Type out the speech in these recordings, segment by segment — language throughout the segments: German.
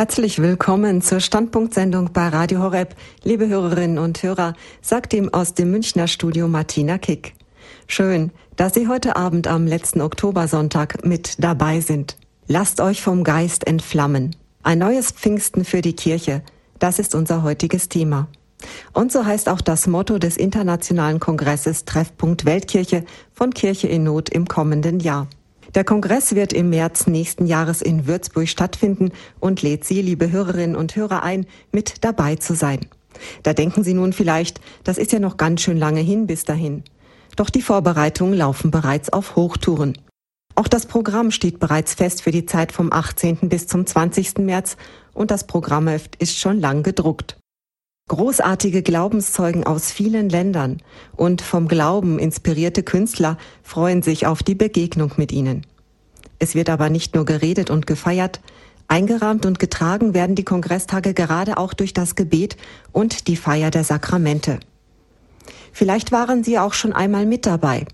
Herzlich willkommen zur Standpunktsendung bei Radio Horeb. Liebe Hörerinnen und Hörer, sagt ihm aus dem Münchner Studio Martina Kick. Schön, dass Sie heute Abend am letzten Oktobersonntag mit dabei sind. Lasst euch vom Geist entflammen. Ein neues Pfingsten für die Kirche. Das ist unser heutiges Thema. Und so heißt auch das Motto des Internationalen Kongresses Treffpunkt Weltkirche von Kirche in Not im kommenden Jahr. Der Kongress wird im März nächsten Jahres in Würzburg stattfinden und lädt Sie, liebe Hörerinnen und Hörer, ein, mit dabei zu sein. Da denken Sie nun vielleicht, das ist ja noch ganz schön lange hin bis dahin. Doch die Vorbereitungen laufen bereits auf Hochtouren. Auch das Programm steht bereits fest für die Zeit vom 18. bis zum 20. März und das Programmheft ist schon lang gedruckt. Großartige Glaubenszeugen aus vielen Ländern und vom Glauben inspirierte Künstler freuen sich auf die Begegnung mit ihnen. Es wird aber nicht nur geredet und gefeiert, eingerahmt und getragen werden die Kongresstage gerade auch durch das Gebet und die Feier der Sakramente. Vielleicht waren Sie auch schon einmal mit dabei.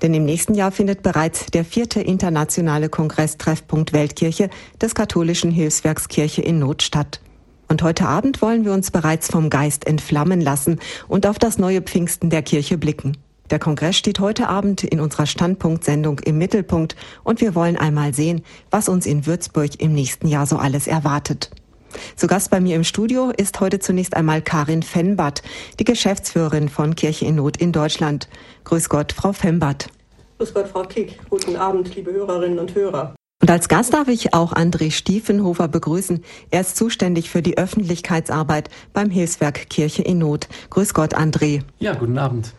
Denn im nächsten Jahr findet bereits der vierte internationale Kongresstreffpunkt Weltkirche des katholischen Hilfswerks Kirche in Not statt. Und heute Abend wollen wir uns bereits vom Geist entflammen lassen und auf das neue Pfingsten der Kirche blicken. Der Kongress steht heute Abend in unserer Standpunktsendung im Mittelpunkt und wir wollen einmal sehen, was uns in Würzburg im nächsten Jahr so alles erwartet. Zu Gast bei mir im Studio ist heute zunächst einmal Karin Fenbart, die Geschäftsführerin von Kirche in Not in Deutschland. Grüß Gott, Frau Fenbart. Grüß Gott, Frau Kick. Guten Abend, liebe Hörerinnen und Hörer. Und als Gast darf ich auch André Stiefenhofer begrüßen. Er ist zuständig für die Öffentlichkeitsarbeit beim Hilfswerk Kirche in Not. Grüß Gott, André. Ja, guten Abend.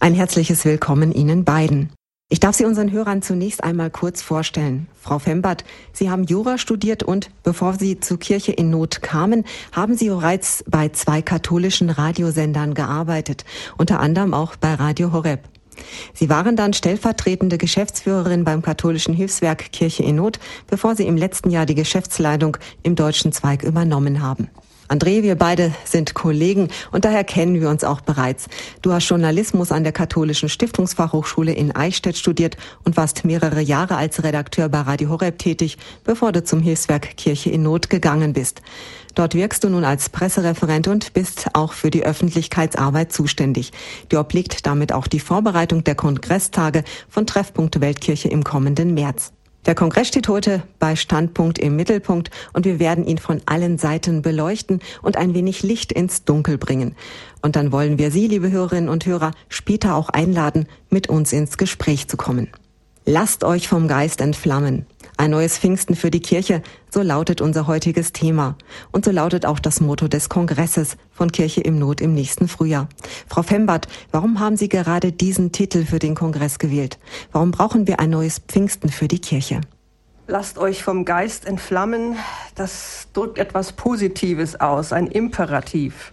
Ein herzliches Willkommen Ihnen beiden. Ich darf Sie unseren Hörern zunächst einmal kurz vorstellen. Frau Fembert, Sie haben Jura studiert und bevor Sie zur Kirche in Not kamen, haben Sie bereits bei zwei katholischen Radiosendern gearbeitet, unter anderem auch bei Radio Horeb. Sie waren dann stellvertretende Geschäftsführerin beim katholischen Hilfswerk Kirche in Not, bevor Sie im letzten Jahr die Geschäftsleitung im deutschen Zweig übernommen haben. André, wir beide sind Kollegen und daher kennen wir uns auch bereits. Du hast Journalismus an der Katholischen Stiftungsfachhochschule in Eichstätt studiert und warst mehrere Jahre als Redakteur bei Radio Horeb tätig, bevor du zum Hilfswerk Kirche in Not gegangen bist. Dort wirkst du nun als Pressereferent und bist auch für die Öffentlichkeitsarbeit zuständig. Dir obliegt damit auch die Vorbereitung der Kongresstage von Treffpunkt Weltkirche im kommenden März. Der Kongress steht heute bei Standpunkt im Mittelpunkt und wir werden ihn von allen Seiten beleuchten und ein wenig Licht ins Dunkel bringen. Und dann wollen wir Sie, liebe Hörerinnen und Hörer, später auch einladen, mit uns ins Gespräch zu kommen. Lasst euch vom Geist entflammen. Ein neues Pfingsten für die Kirche, so lautet unser heutiges Thema. Und so lautet auch das Motto des Kongresses von Kirche im Not im nächsten Frühjahr. Frau Fembert, warum haben Sie gerade diesen Titel für den Kongress gewählt? Warum brauchen wir ein neues Pfingsten für die Kirche? Lasst euch vom Geist entflammen, das drückt etwas Positives aus, ein Imperativ.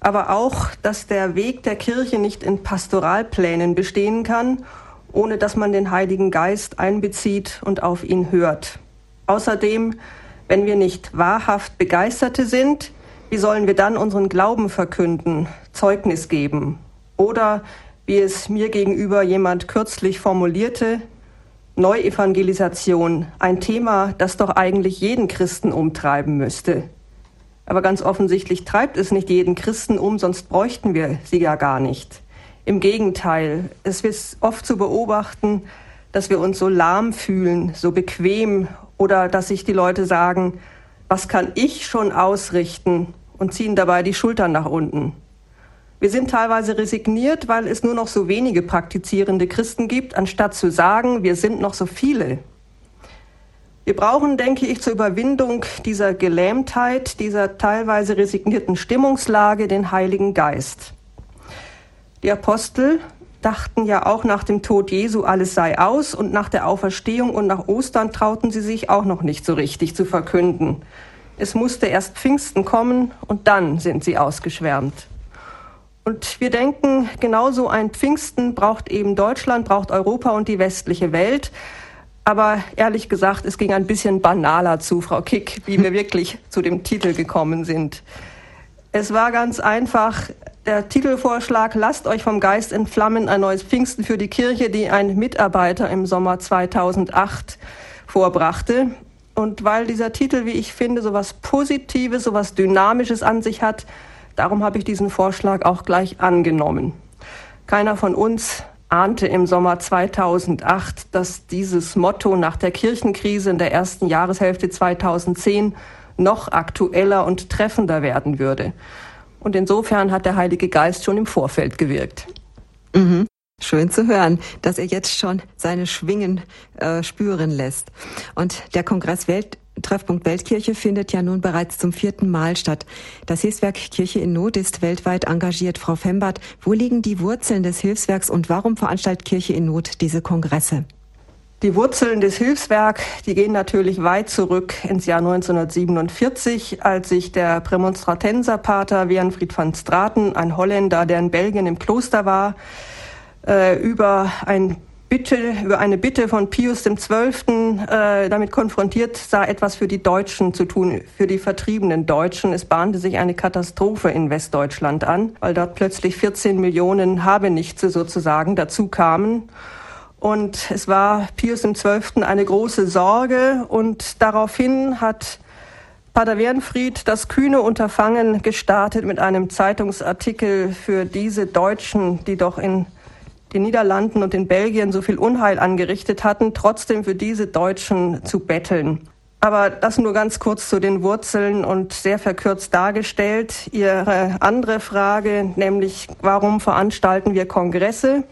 Aber auch, dass der Weg der Kirche nicht in Pastoralplänen bestehen kann ohne dass man den Heiligen Geist einbezieht und auf ihn hört. Außerdem, wenn wir nicht wahrhaft Begeisterte sind, wie sollen wir dann unseren Glauben verkünden, Zeugnis geben? Oder, wie es mir gegenüber jemand kürzlich formulierte, Neuevangelisation, ein Thema, das doch eigentlich jeden Christen umtreiben müsste. Aber ganz offensichtlich treibt es nicht jeden Christen um, sonst bräuchten wir sie ja gar nicht. Im Gegenteil, es ist oft zu beobachten, dass wir uns so lahm fühlen, so bequem oder dass sich die Leute sagen, was kann ich schon ausrichten und ziehen dabei die Schultern nach unten. Wir sind teilweise resigniert, weil es nur noch so wenige praktizierende Christen gibt, anstatt zu sagen, wir sind noch so viele. Wir brauchen, denke ich, zur Überwindung dieser Gelähmtheit, dieser teilweise resignierten Stimmungslage den Heiligen Geist. Die Apostel dachten ja auch nach dem Tod Jesu, alles sei aus und nach der Auferstehung und nach Ostern trauten sie sich auch noch nicht so richtig zu verkünden. Es musste erst Pfingsten kommen und dann sind sie ausgeschwärmt. Und wir denken, genauso ein Pfingsten braucht eben Deutschland, braucht Europa und die westliche Welt. Aber ehrlich gesagt, es ging ein bisschen banaler zu, Frau Kick, wie wir wirklich zu dem Titel gekommen sind. Es war ganz einfach, der Titelvorschlag Lasst euch vom Geist entflammen, ein neues Pfingsten für die Kirche, die ein Mitarbeiter im Sommer 2008 vorbrachte. Und weil dieser Titel, wie ich finde, so was Positives, so was Dynamisches an sich hat, darum habe ich diesen Vorschlag auch gleich angenommen. Keiner von uns ahnte im Sommer 2008, dass dieses Motto nach der Kirchenkrise in der ersten Jahreshälfte 2010 noch aktueller und treffender werden würde. Und insofern hat der Heilige Geist schon im Vorfeld gewirkt. Mhm. Schön zu hören, dass er jetzt schon seine Schwingen äh, spüren lässt. Und der Kongress Welt Treffpunkt Weltkirche findet ja nun bereits zum vierten Mal statt. Das Hilfswerk Kirche in Not ist weltweit engagiert. Frau Fembert, wo liegen die Wurzeln des Hilfswerks und warum veranstaltet Kirche in Not diese Kongresse? Die Wurzeln des Hilfswerks, die gehen natürlich weit zurück ins Jahr 1947, als sich der Prämonstratenserpater Wernfried van Straten, ein Holländer, der in Belgien im Kloster war, äh, über ein Bitte, über eine Bitte von Pius XII. Äh, damit konfrontiert sah, etwas für die Deutschen zu tun, für die vertriebenen Deutschen. Es bahnte sich eine Katastrophe in Westdeutschland an, weil dort plötzlich 14 Millionen Habenichtse sozusagen dazu kamen. Und es war Pius XII. eine große Sorge und daraufhin hat Pater Wernfried das kühne Unterfangen gestartet mit einem Zeitungsartikel für diese Deutschen, die doch in den Niederlanden und in Belgien so viel Unheil angerichtet hatten, trotzdem für diese Deutschen zu betteln. Aber das nur ganz kurz zu den Wurzeln und sehr verkürzt dargestellt. Ihre andere Frage, nämlich warum veranstalten wir Kongresse?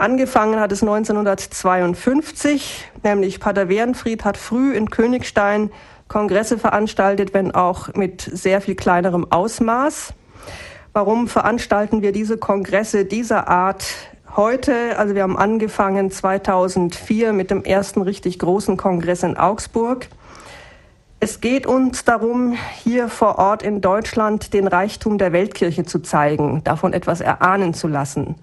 Angefangen hat es 1952, nämlich Pater Wernfried hat früh in Königstein Kongresse veranstaltet, wenn auch mit sehr viel kleinerem Ausmaß. Warum veranstalten wir diese Kongresse dieser Art heute? Also wir haben angefangen 2004 mit dem ersten richtig großen Kongress in Augsburg. Es geht uns darum, hier vor Ort in Deutschland den Reichtum der Weltkirche zu zeigen, davon etwas erahnen zu lassen.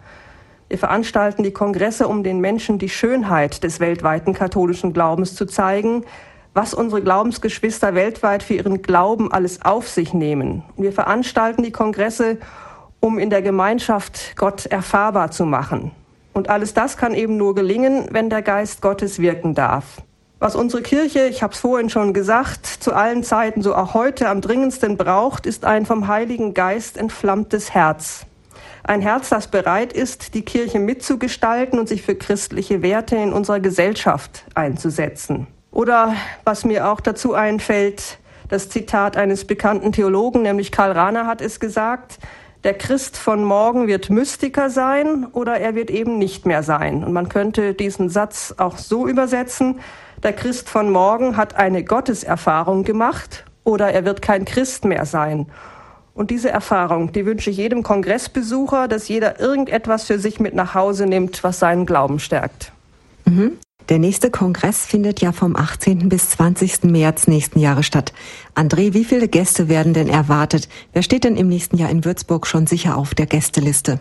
Wir veranstalten die Kongresse, um den Menschen die Schönheit des weltweiten katholischen Glaubens zu zeigen, was unsere Glaubensgeschwister weltweit für ihren Glauben alles auf sich nehmen. Wir veranstalten die Kongresse, um in der Gemeinschaft Gott erfahrbar zu machen. Und alles das kann eben nur gelingen, wenn der Geist Gottes wirken darf. Was unsere Kirche, ich habe es vorhin schon gesagt, zu allen Zeiten, so auch heute am dringendsten braucht, ist ein vom Heiligen Geist entflammtes Herz. Ein Herz, das bereit ist, die Kirche mitzugestalten und sich für christliche Werte in unserer Gesellschaft einzusetzen. Oder was mir auch dazu einfällt, das Zitat eines bekannten Theologen, nämlich Karl Rahner hat es gesagt, der Christ von morgen wird Mystiker sein oder er wird eben nicht mehr sein. Und man könnte diesen Satz auch so übersetzen, der Christ von morgen hat eine Gotteserfahrung gemacht oder er wird kein Christ mehr sein. Und diese Erfahrung, die wünsche ich jedem Kongressbesucher, dass jeder irgendetwas für sich mit nach Hause nimmt, was seinen Glauben stärkt. Mhm. Der nächste Kongress findet ja vom 18. bis 20. März nächsten Jahres statt. André, wie viele Gäste werden denn erwartet? Wer steht denn im nächsten Jahr in Würzburg schon sicher auf der Gästeliste?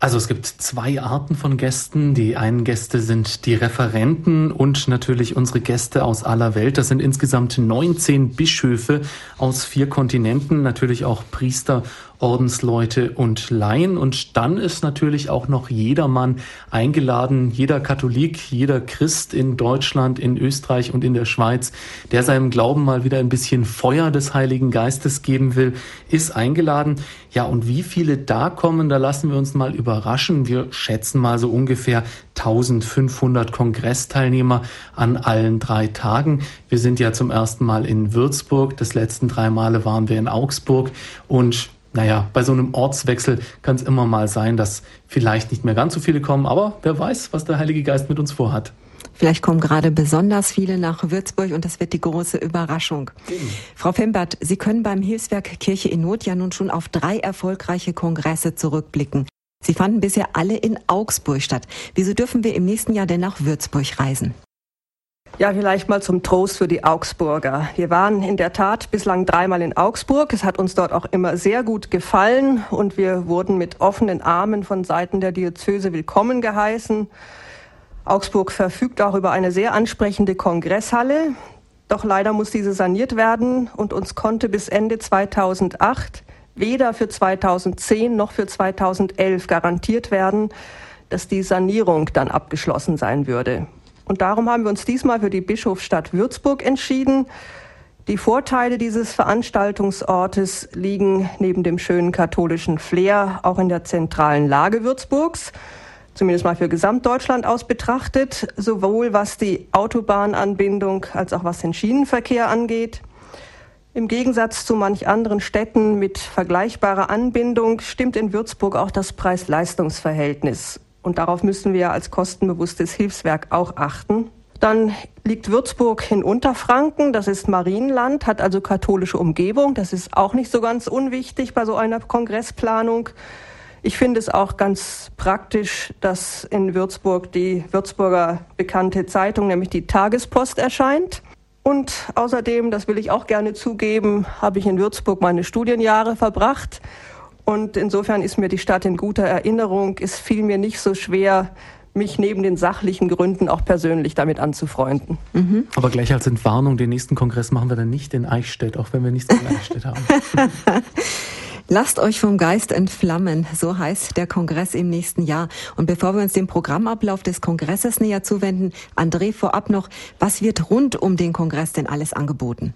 Also es gibt zwei Arten von Gästen. Die einen Gäste sind die Referenten und natürlich unsere Gäste aus aller Welt. Das sind insgesamt 19 Bischöfe aus vier Kontinenten, natürlich auch Priester Ordensleute und Laien. Und dann ist natürlich auch noch jedermann eingeladen, jeder Katholik, jeder Christ in Deutschland, in Österreich und in der Schweiz, der seinem Glauben mal wieder ein bisschen Feuer des Heiligen Geistes geben will, ist eingeladen. Ja, und wie viele da kommen, da lassen wir uns mal überraschen. Wir schätzen mal so ungefähr 1500 Kongressteilnehmer an allen drei Tagen. Wir sind ja zum ersten Mal in Würzburg, das letzten drei Male waren wir in Augsburg und naja, bei so einem Ortswechsel kann es immer mal sein, dass vielleicht nicht mehr ganz so viele kommen, aber wer weiß, was der Heilige Geist mit uns vorhat. Vielleicht kommen gerade besonders viele nach Würzburg und das wird die große Überraschung. Mhm. Frau Fembert, Sie können beim Hilfswerk Kirche in Not ja nun schon auf drei erfolgreiche Kongresse zurückblicken. Sie fanden bisher alle in Augsburg statt. Wieso dürfen wir im nächsten Jahr denn nach Würzburg reisen? Ja, vielleicht mal zum Trost für die Augsburger. Wir waren in der Tat bislang dreimal in Augsburg. Es hat uns dort auch immer sehr gut gefallen und wir wurden mit offenen Armen von Seiten der Diözese willkommen geheißen. Augsburg verfügt auch über eine sehr ansprechende Kongresshalle. Doch leider muss diese saniert werden und uns konnte bis Ende 2008 weder für 2010 noch für 2011 garantiert werden, dass die Sanierung dann abgeschlossen sein würde. Und darum haben wir uns diesmal für die Bischofsstadt Würzburg entschieden. Die Vorteile dieses Veranstaltungsortes liegen neben dem schönen katholischen Flair auch in der zentralen Lage Würzburgs, zumindest mal für Gesamtdeutschland aus betrachtet, sowohl was die Autobahnanbindung als auch was den Schienenverkehr angeht. Im Gegensatz zu manch anderen Städten mit vergleichbarer Anbindung stimmt in Würzburg auch das Preis-Leistungs-Verhältnis. Und darauf müssen wir als kostenbewusstes Hilfswerk auch achten. Dann liegt Würzburg in Unterfranken, das ist Marienland, hat also katholische Umgebung. Das ist auch nicht so ganz unwichtig bei so einer Kongressplanung. Ich finde es auch ganz praktisch, dass in Würzburg die Würzburger bekannte Zeitung, nämlich die Tagespost, erscheint. Und außerdem, das will ich auch gerne zugeben, habe ich in Würzburg meine Studienjahre verbracht. Und insofern ist mir die Stadt in guter Erinnerung. Es fiel mir nicht so schwer, mich neben den sachlichen Gründen auch persönlich damit anzufreunden. Mhm. Aber gleich als Entwarnung, den nächsten Kongress machen wir dann nicht in Eichstätt, auch wenn wir nichts in Eichstätt haben. Lasst euch vom Geist entflammen, so heißt der Kongress im nächsten Jahr. Und bevor wir uns dem Programmablauf des Kongresses näher zuwenden, André vorab noch, was wird rund um den Kongress denn alles angeboten?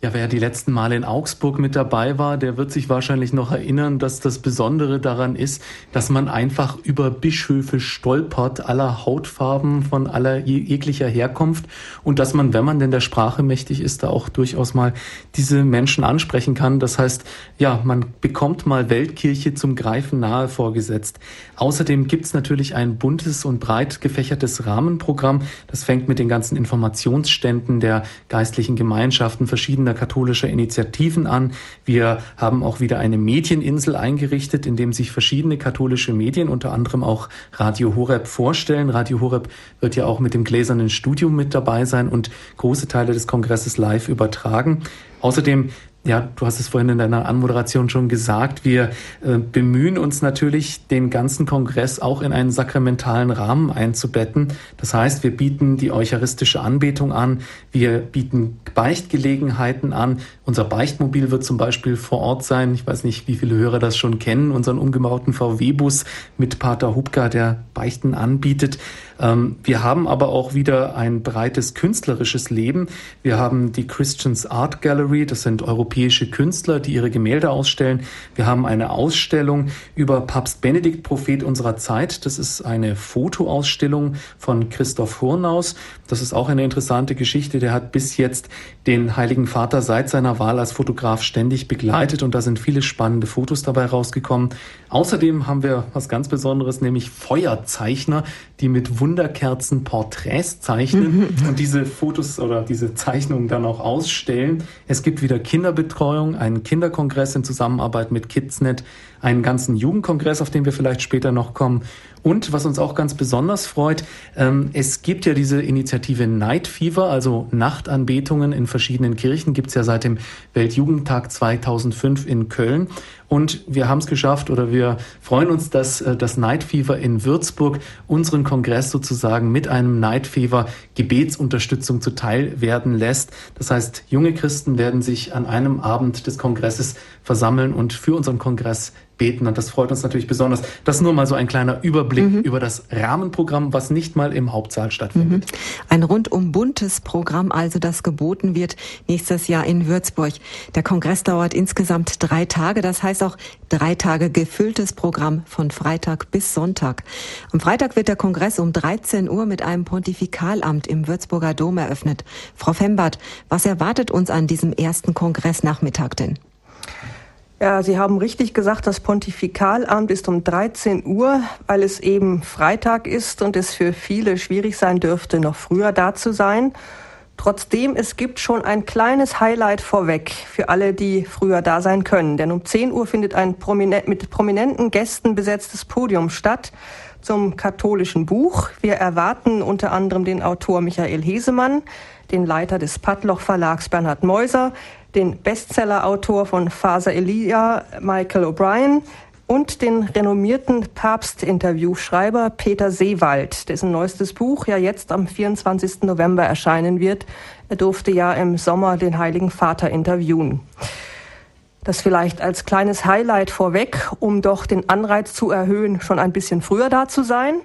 Ja, wer die letzten Male in Augsburg mit dabei war, der wird sich wahrscheinlich noch erinnern, dass das Besondere daran ist, dass man einfach über Bischöfe stolpert, aller Hautfarben, von aller jeglicher Herkunft und dass man, wenn man denn der Sprache mächtig ist, da auch durchaus mal diese Menschen ansprechen kann. Das heißt, ja, man bekommt mal Weltkirche zum Greifen nahe vorgesetzt. Außerdem gibt's natürlich ein buntes und breit gefächertes Rahmenprogramm. Das fängt mit den ganzen Informationsständen der geistlichen Gemeinschaften verschiedener verschiedener katholischer Initiativen an. Wir haben auch wieder eine Medieninsel eingerichtet, in dem sich verschiedene katholische Medien, unter anderem auch Radio Horeb, vorstellen. Radio Horeb wird ja auch mit dem gläsernen Studium mit dabei sein und große Teile des Kongresses live übertragen. Außerdem ja, du hast es vorhin in deiner Anmoderation schon gesagt, wir äh, bemühen uns natürlich, den ganzen Kongress auch in einen sakramentalen Rahmen einzubetten. Das heißt, wir bieten die eucharistische Anbetung an, wir bieten Beichtgelegenheiten an. Unser Beichtmobil wird zum Beispiel vor Ort sein. Ich weiß nicht, wie viele Hörer das schon kennen, unseren umgebauten VW-Bus mit Pater Hubka, der Beichten anbietet. Ähm, wir haben aber auch wieder ein breites künstlerisches Leben. Wir haben die Christians Art Gallery, das sind europäische Künstler, die ihre Gemälde ausstellen. Wir haben eine Ausstellung über Papst Benedikt, Prophet unserer Zeit. Das ist eine Fotoausstellung von Christoph Hurnaus. Das ist auch eine interessante Geschichte. Der hat bis jetzt den Heiligen Vater seit seiner Wahl als Fotograf ständig begleitet und da sind viele spannende Fotos dabei rausgekommen. Außerdem haben wir was ganz Besonderes, nämlich Feuerzeichner, die mit Wunderkerzen Porträts zeichnen und diese Fotos oder diese Zeichnungen dann auch ausstellen. Es gibt wieder Kinderbetreuung, einen Kinderkongress in Zusammenarbeit mit Kidsnet, einen ganzen Jugendkongress, auf den wir vielleicht später noch kommen. Und was uns auch ganz besonders freut, ähm, es gibt ja diese Initiative Night Fever, also Nachtanbetungen in verschiedenen Kirchen, gibt's ja seit dem Weltjugendtag 2005 in Köln. Und wir haben es geschafft oder wir freuen uns, dass äh, das Night Fever in Würzburg unseren Kongress sozusagen mit einem Night Fever Gebetsunterstützung zuteil werden lässt. Das heißt, junge Christen werden sich an einem Abend des Kongresses versammeln und für unseren Kongress beten. Und das freut uns natürlich besonders. Das nur mal so ein kleiner Überblick mhm. über das Rahmenprogramm, was nicht mal im Hauptsaal stattfindet. Mhm. Ein rundum buntes Programm, also das geboten wird nächstes Jahr in Würzburg. Der Kongress dauert insgesamt drei Tage. Das heißt auch drei Tage gefülltes Programm von Freitag bis Sonntag. Am Freitag wird der Kongress um 13 Uhr mit einem Pontifikalamt im Würzburger Dom eröffnet. Frau Fembert, was erwartet uns an diesem ersten Kongressnachmittag denn? Ja, Sie haben richtig gesagt, das Pontifikalamt ist um 13 Uhr, weil es eben Freitag ist und es für viele schwierig sein dürfte, noch früher da zu sein. Trotzdem, es gibt schon ein kleines Highlight vorweg für alle, die früher da sein können. Denn um 10 Uhr findet ein prominent, mit prominenten Gästen besetztes Podium statt zum katholischen Buch. Wir erwarten unter anderem den Autor Michael Hesemann, den Leiter des Padloch Verlags Bernhard Meuser, den Bestsellerautor von Faser Elia, Michael O'Brien, und den renommierten Papst-Interviewschreiber Peter Seewald, dessen neuestes Buch ja jetzt am 24. November erscheinen wird. Er durfte ja im Sommer den Heiligen Vater interviewen. Das vielleicht als kleines Highlight vorweg, um doch den Anreiz zu erhöhen, schon ein bisschen früher da zu sein.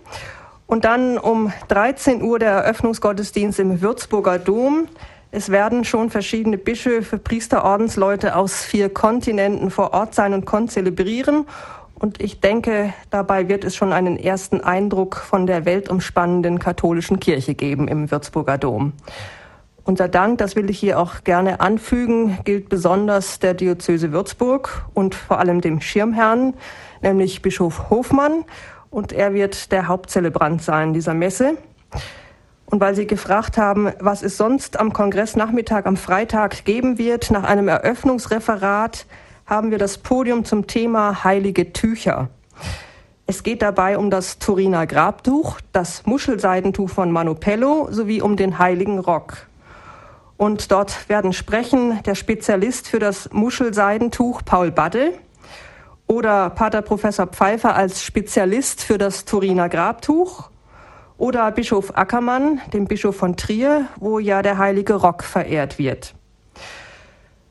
Und dann um 13 Uhr der Eröffnungsgottesdienst im Würzburger Dom Es werden schon verschiedene Bischöfe, Priester, Ordensleute aus vier Kontinenten vor Ort sein und konzelebrieren. Und ich denke, dabei wird es schon einen ersten Eindruck von der weltumspannenden katholischen Kirche geben im Würzburger Dom. Unser Dank, das will ich hier auch gerne anfügen, gilt besonders der Diözese Würzburg und vor allem dem Schirmherrn, nämlich Bischof Hofmann. Und er wird der Hauptzelebrant sein dieser Messe. Und weil Sie gefragt haben, was es sonst am Kongressnachmittag am Freitag geben wird, nach einem Eröffnungsreferat haben wir das Podium zum Thema Heilige Tücher. Es geht dabei um das Turiner Grabtuch, das Muschelseidentuch von Manopello sowie um den Heiligen Rock. Und dort werden sprechen der Spezialist für das Muschelseidentuch Paul Badde oder Pater Professor Pfeiffer als Spezialist für das Turiner Grabtuch oder Bischof Ackermann, dem Bischof von Trier, wo ja der heilige Rock verehrt wird.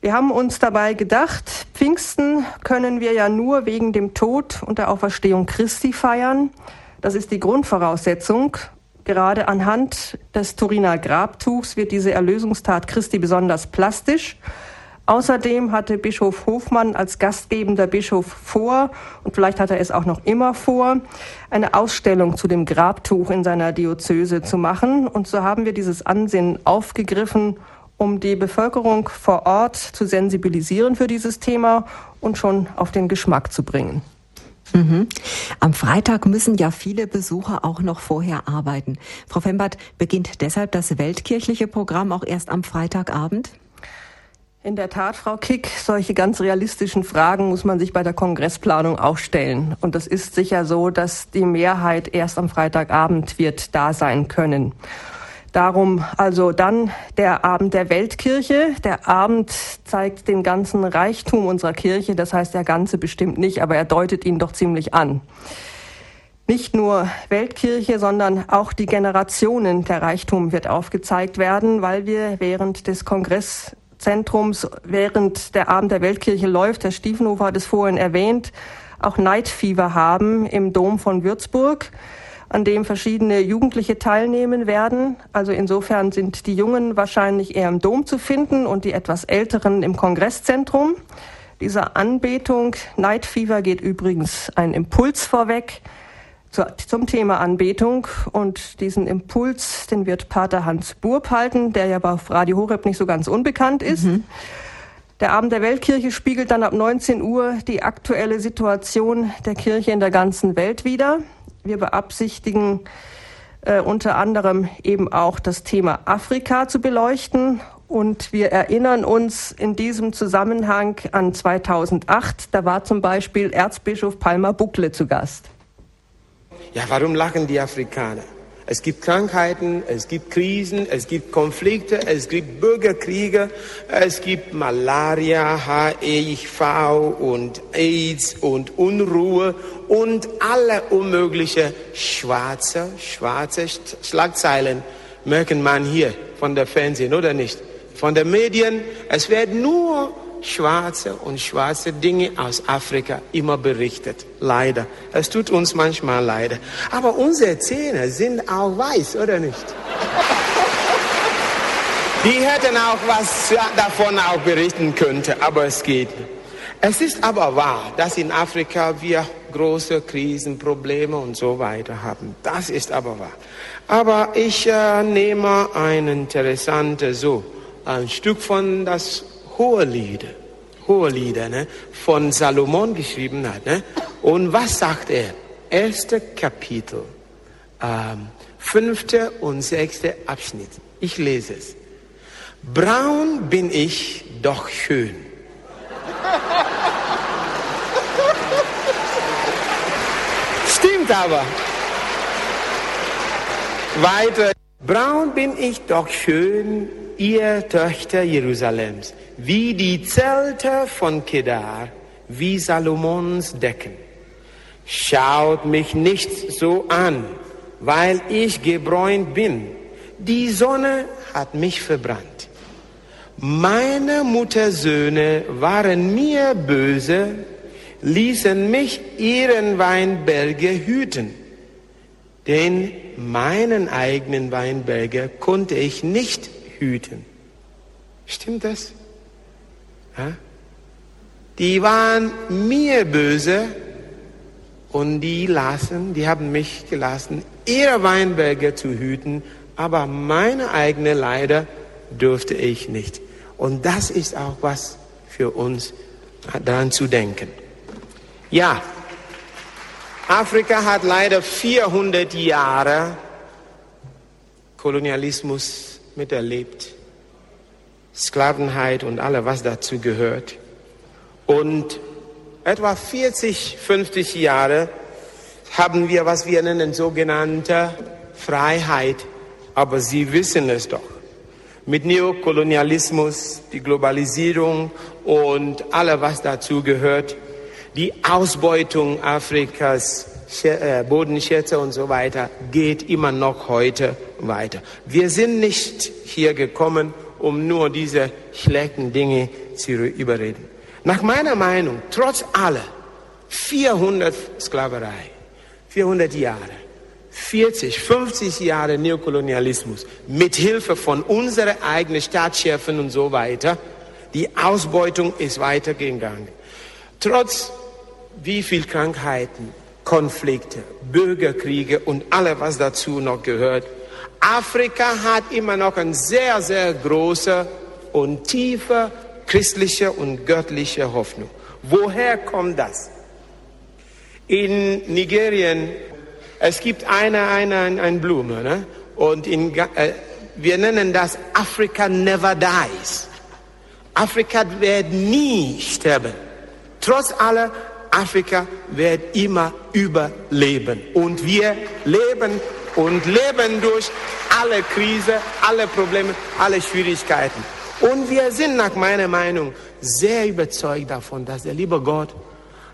Wir haben uns dabei gedacht, Pfingsten können wir ja nur wegen dem Tod und der Auferstehung Christi feiern. Das ist die Grundvoraussetzung. Gerade anhand des Turiner Grabtuchs wird diese Erlösungstat Christi besonders plastisch. Außerdem hatte Bischof Hofmann als gastgebender Bischof vor, und vielleicht hat er es auch noch immer vor, eine Ausstellung zu dem Grabtuch in seiner Diözese zu machen. Und so haben wir dieses Ansinnen aufgegriffen, um die Bevölkerung vor Ort zu sensibilisieren für dieses Thema und schon auf den Geschmack zu bringen. Mhm. Am Freitag müssen ja viele Besucher auch noch vorher arbeiten. Frau Fembert, beginnt deshalb das weltkirchliche Programm auch erst am Freitagabend? In der Tat, Frau Kick, solche ganz realistischen Fragen muss man sich bei der Kongressplanung auch stellen. Und es ist sicher so, dass die Mehrheit erst am Freitagabend wird da sein können. Darum also dann der Abend der Weltkirche. Der Abend zeigt den ganzen Reichtum unserer Kirche. Das heißt, der ganze bestimmt nicht, aber er deutet ihn doch ziemlich an. Nicht nur Weltkirche, sondern auch die Generationen der Reichtum wird aufgezeigt werden, weil wir während des Kongresszentrums, während der Abend der Weltkirche läuft, Herr Stiefenhofer hat es vorhin erwähnt, auch Night Fever haben im Dom von Würzburg an dem verschiedene Jugendliche teilnehmen werden. Also insofern sind die Jungen wahrscheinlich eher im Dom zu finden und die etwas Älteren im Kongresszentrum. Dieser Anbetung, Night Fever geht übrigens ein Impuls vorweg zum Thema Anbetung und diesen Impuls, den wird Pater Hans Burb halten, der ja bei Radio Horeb nicht so ganz unbekannt ist. Mhm. Der Abend der Weltkirche spiegelt dann ab 19 Uhr die aktuelle Situation der Kirche in der ganzen Welt wider. Wir beabsichtigen äh, unter anderem eben auch das Thema Afrika zu beleuchten. Und wir erinnern uns in diesem Zusammenhang an 2008. Da war zum Beispiel Erzbischof Palmer Buckle zu Gast. Ja, warum lachen die Afrikaner? Es gibt Krankheiten, es gibt Krisen, es gibt Konflikte, es gibt Bürgerkriege, es gibt Malaria, HIV und AIDS und Unruhe und alle unmögliche schwarze, schwarze Schlagzeilen merken man hier von der Fernsehen oder nicht? Von den Medien. Es wird nur schwarze und schwarze Dinge aus Afrika immer berichtet. Leider. Es tut uns manchmal leid. Aber unsere Zähne sind auch weiß, oder nicht? Die hätten auch was davon auch berichten können, aber es geht nicht. Es ist aber wahr, dass in Afrika wir große Krisen, Probleme und so weiter haben. Das ist aber wahr. Aber ich äh, nehme ein interessantes so ein Stück von das Hohelied, Hohelieder, ne, von Salomon geschrieben hat. Ne? Und was sagt er? Erste Kapitel, ähm, fünfte und sechste Abschnitt. Ich lese es. Braun bin ich, doch schön. Stimmt aber. Weiter. Braun bin ich doch schön, ihr Töchter Jerusalems, wie die Zelte von Kedar, wie Salomons Decken. Schaut mich nicht so an, weil ich gebräunt bin. Die Sonne hat mich verbrannt. Meine Muttersöhne waren mir böse, ließen mich ihren Weinberge hüten. Denn meinen eigenen Weinberge konnte ich nicht hüten. Stimmt das? Die waren mir böse und die lassen, die haben mich gelassen, ihre Weinberge zu hüten, aber meine eigene leider durfte ich nicht. Und das ist auch was für uns daran zu denken. Ja, Afrika hat leider 400 Jahre Kolonialismus miterlebt. Sklavenheit und alles, was dazu gehört. Und etwa 40, 50 Jahre haben wir, was wir nennen, sogenannte Freiheit. Aber Sie wissen es doch. Mit Neokolonialismus, die Globalisierung und alles, was dazu gehört, die Ausbeutung Afrikas, äh, Bodenschätze und so weiter, geht immer noch heute weiter. Wir sind nicht hier gekommen, um nur diese schlechten Dinge zu überreden. Nach meiner Meinung, trotz aller 400 Sklaverei, 400 Jahre, 40, 50 Jahre Neokolonialismus, mit Hilfe von unseren eigenen Staatschefen und so weiter, die Ausbeutung ist weitergegangen. Trotz wie viel Krankheiten, Konflikte, Bürgerkriege und alles, was dazu noch gehört, Afrika hat immer noch eine sehr, sehr große und tiefe christliche und göttliche Hoffnung. Woher kommt das? In Nigerien, es gibt eine, eine, eine Blume, ne? und in, äh, wir nennen das Africa never dies. Afrika wird nie sterben. Trotz aller Afrika wird immer überleben. Und wir leben und leben durch alle Krise, alle Probleme, alle Schwierigkeiten. Und wir sind nach meiner Meinung sehr überzeugt davon, dass der liebe Gott